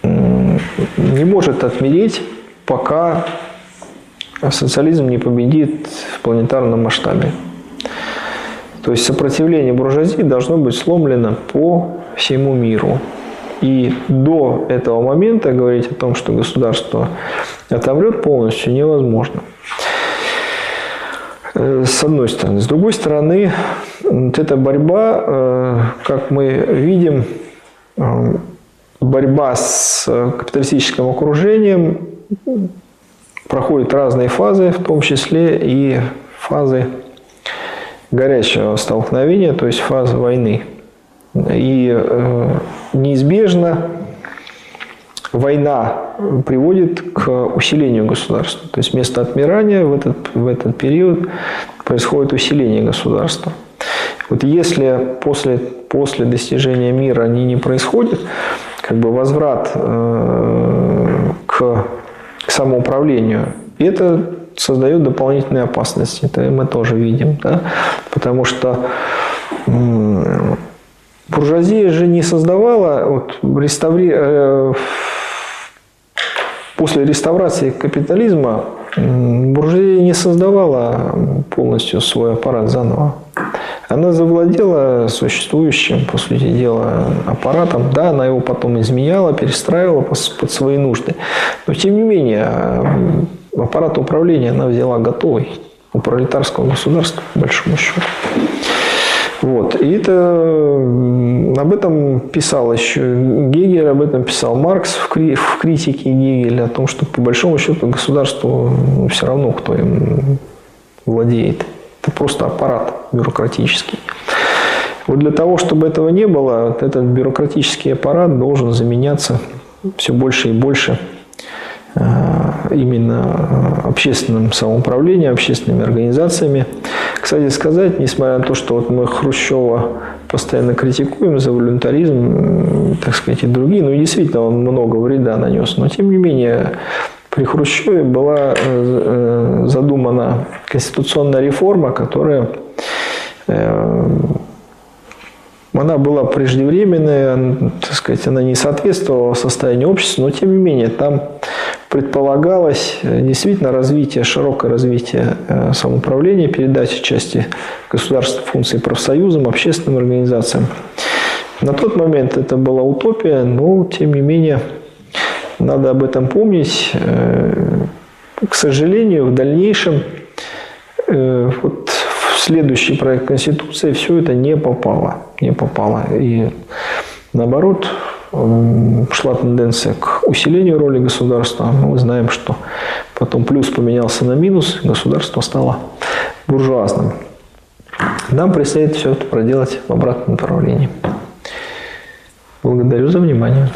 не может отмереть, пока социализм не победит в планетарном масштабе. То есть сопротивление буржуазии должно быть сломлено по всему миру. И до этого момента говорить о том, что государство отомрет полностью, невозможно. Э, с одной стороны. С другой стороны, вот эта борьба, э, как мы видим, э, борьба с капиталистическим окружением проходит разные фазы, в том числе и фазы горячего столкновения, то есть фазы войны. И неизбежно война приводит к усилению государства. То есть вместо отмирания в этот, в этот период происходит усиление государства. Вот если после, после достижения мира они не происходят, как бы возврат э, к, самоуправлению, это создает дополнительные опасности. Это мы тоже видим. Да? Потому что буржуазия же не создавала вот, реставри... После реставрации капитализма буржуазия не создавала полностью свой аппарат заново. Она завладела существующим, по сути дела, аппаратом. Да, она его потом изменяла, перестраивала под свои нужды. Но, тем не менее, аппарат управления она взяла готовый у пролетарского государства, по большому счету. Вот. И это, об этом писал еще Гегель, об этом писал Маркс в, кри, в критике Гегеля, о том, что по большому счету государству ну, все равно, кто им владеет. Это просто аппарат бюрократический. Вот для того, чтобы этого не было, этот бюрократический аппарат должен заменяться все больше и больше э, именно общественным самоуправлением, общественными организациями. Кстати сказать, несмотря на то, что вот мы Хрущева постоянно критикуем за волюнтаризм, так сказать, и другие, ну и действительно он много вреда нанес, но тем не менее при Хрущеве была э, задумана конституционная реформа, которая э, она была преждевременная, так сказать, она не соответствовала состоянию общества, но тем не менее там предполагалось э, действительно развитие, широкое развитие э, самоуправления, передача части государственных функций профсоюзам, общественным организациям. На тот момент это была утопия, но тем не менее надо об этом помнить. Э, к сожалению, в дальнейшем вот следующий проект Конституции все это не попало. Не попало. И наоборот, шла тенденция к усилению роли государства. Мы знаем, что потом плюс поменялся на минус, государство стало буржуазным. Нам предстоит все это проделать в обратном направлении. Благодарю за внимание.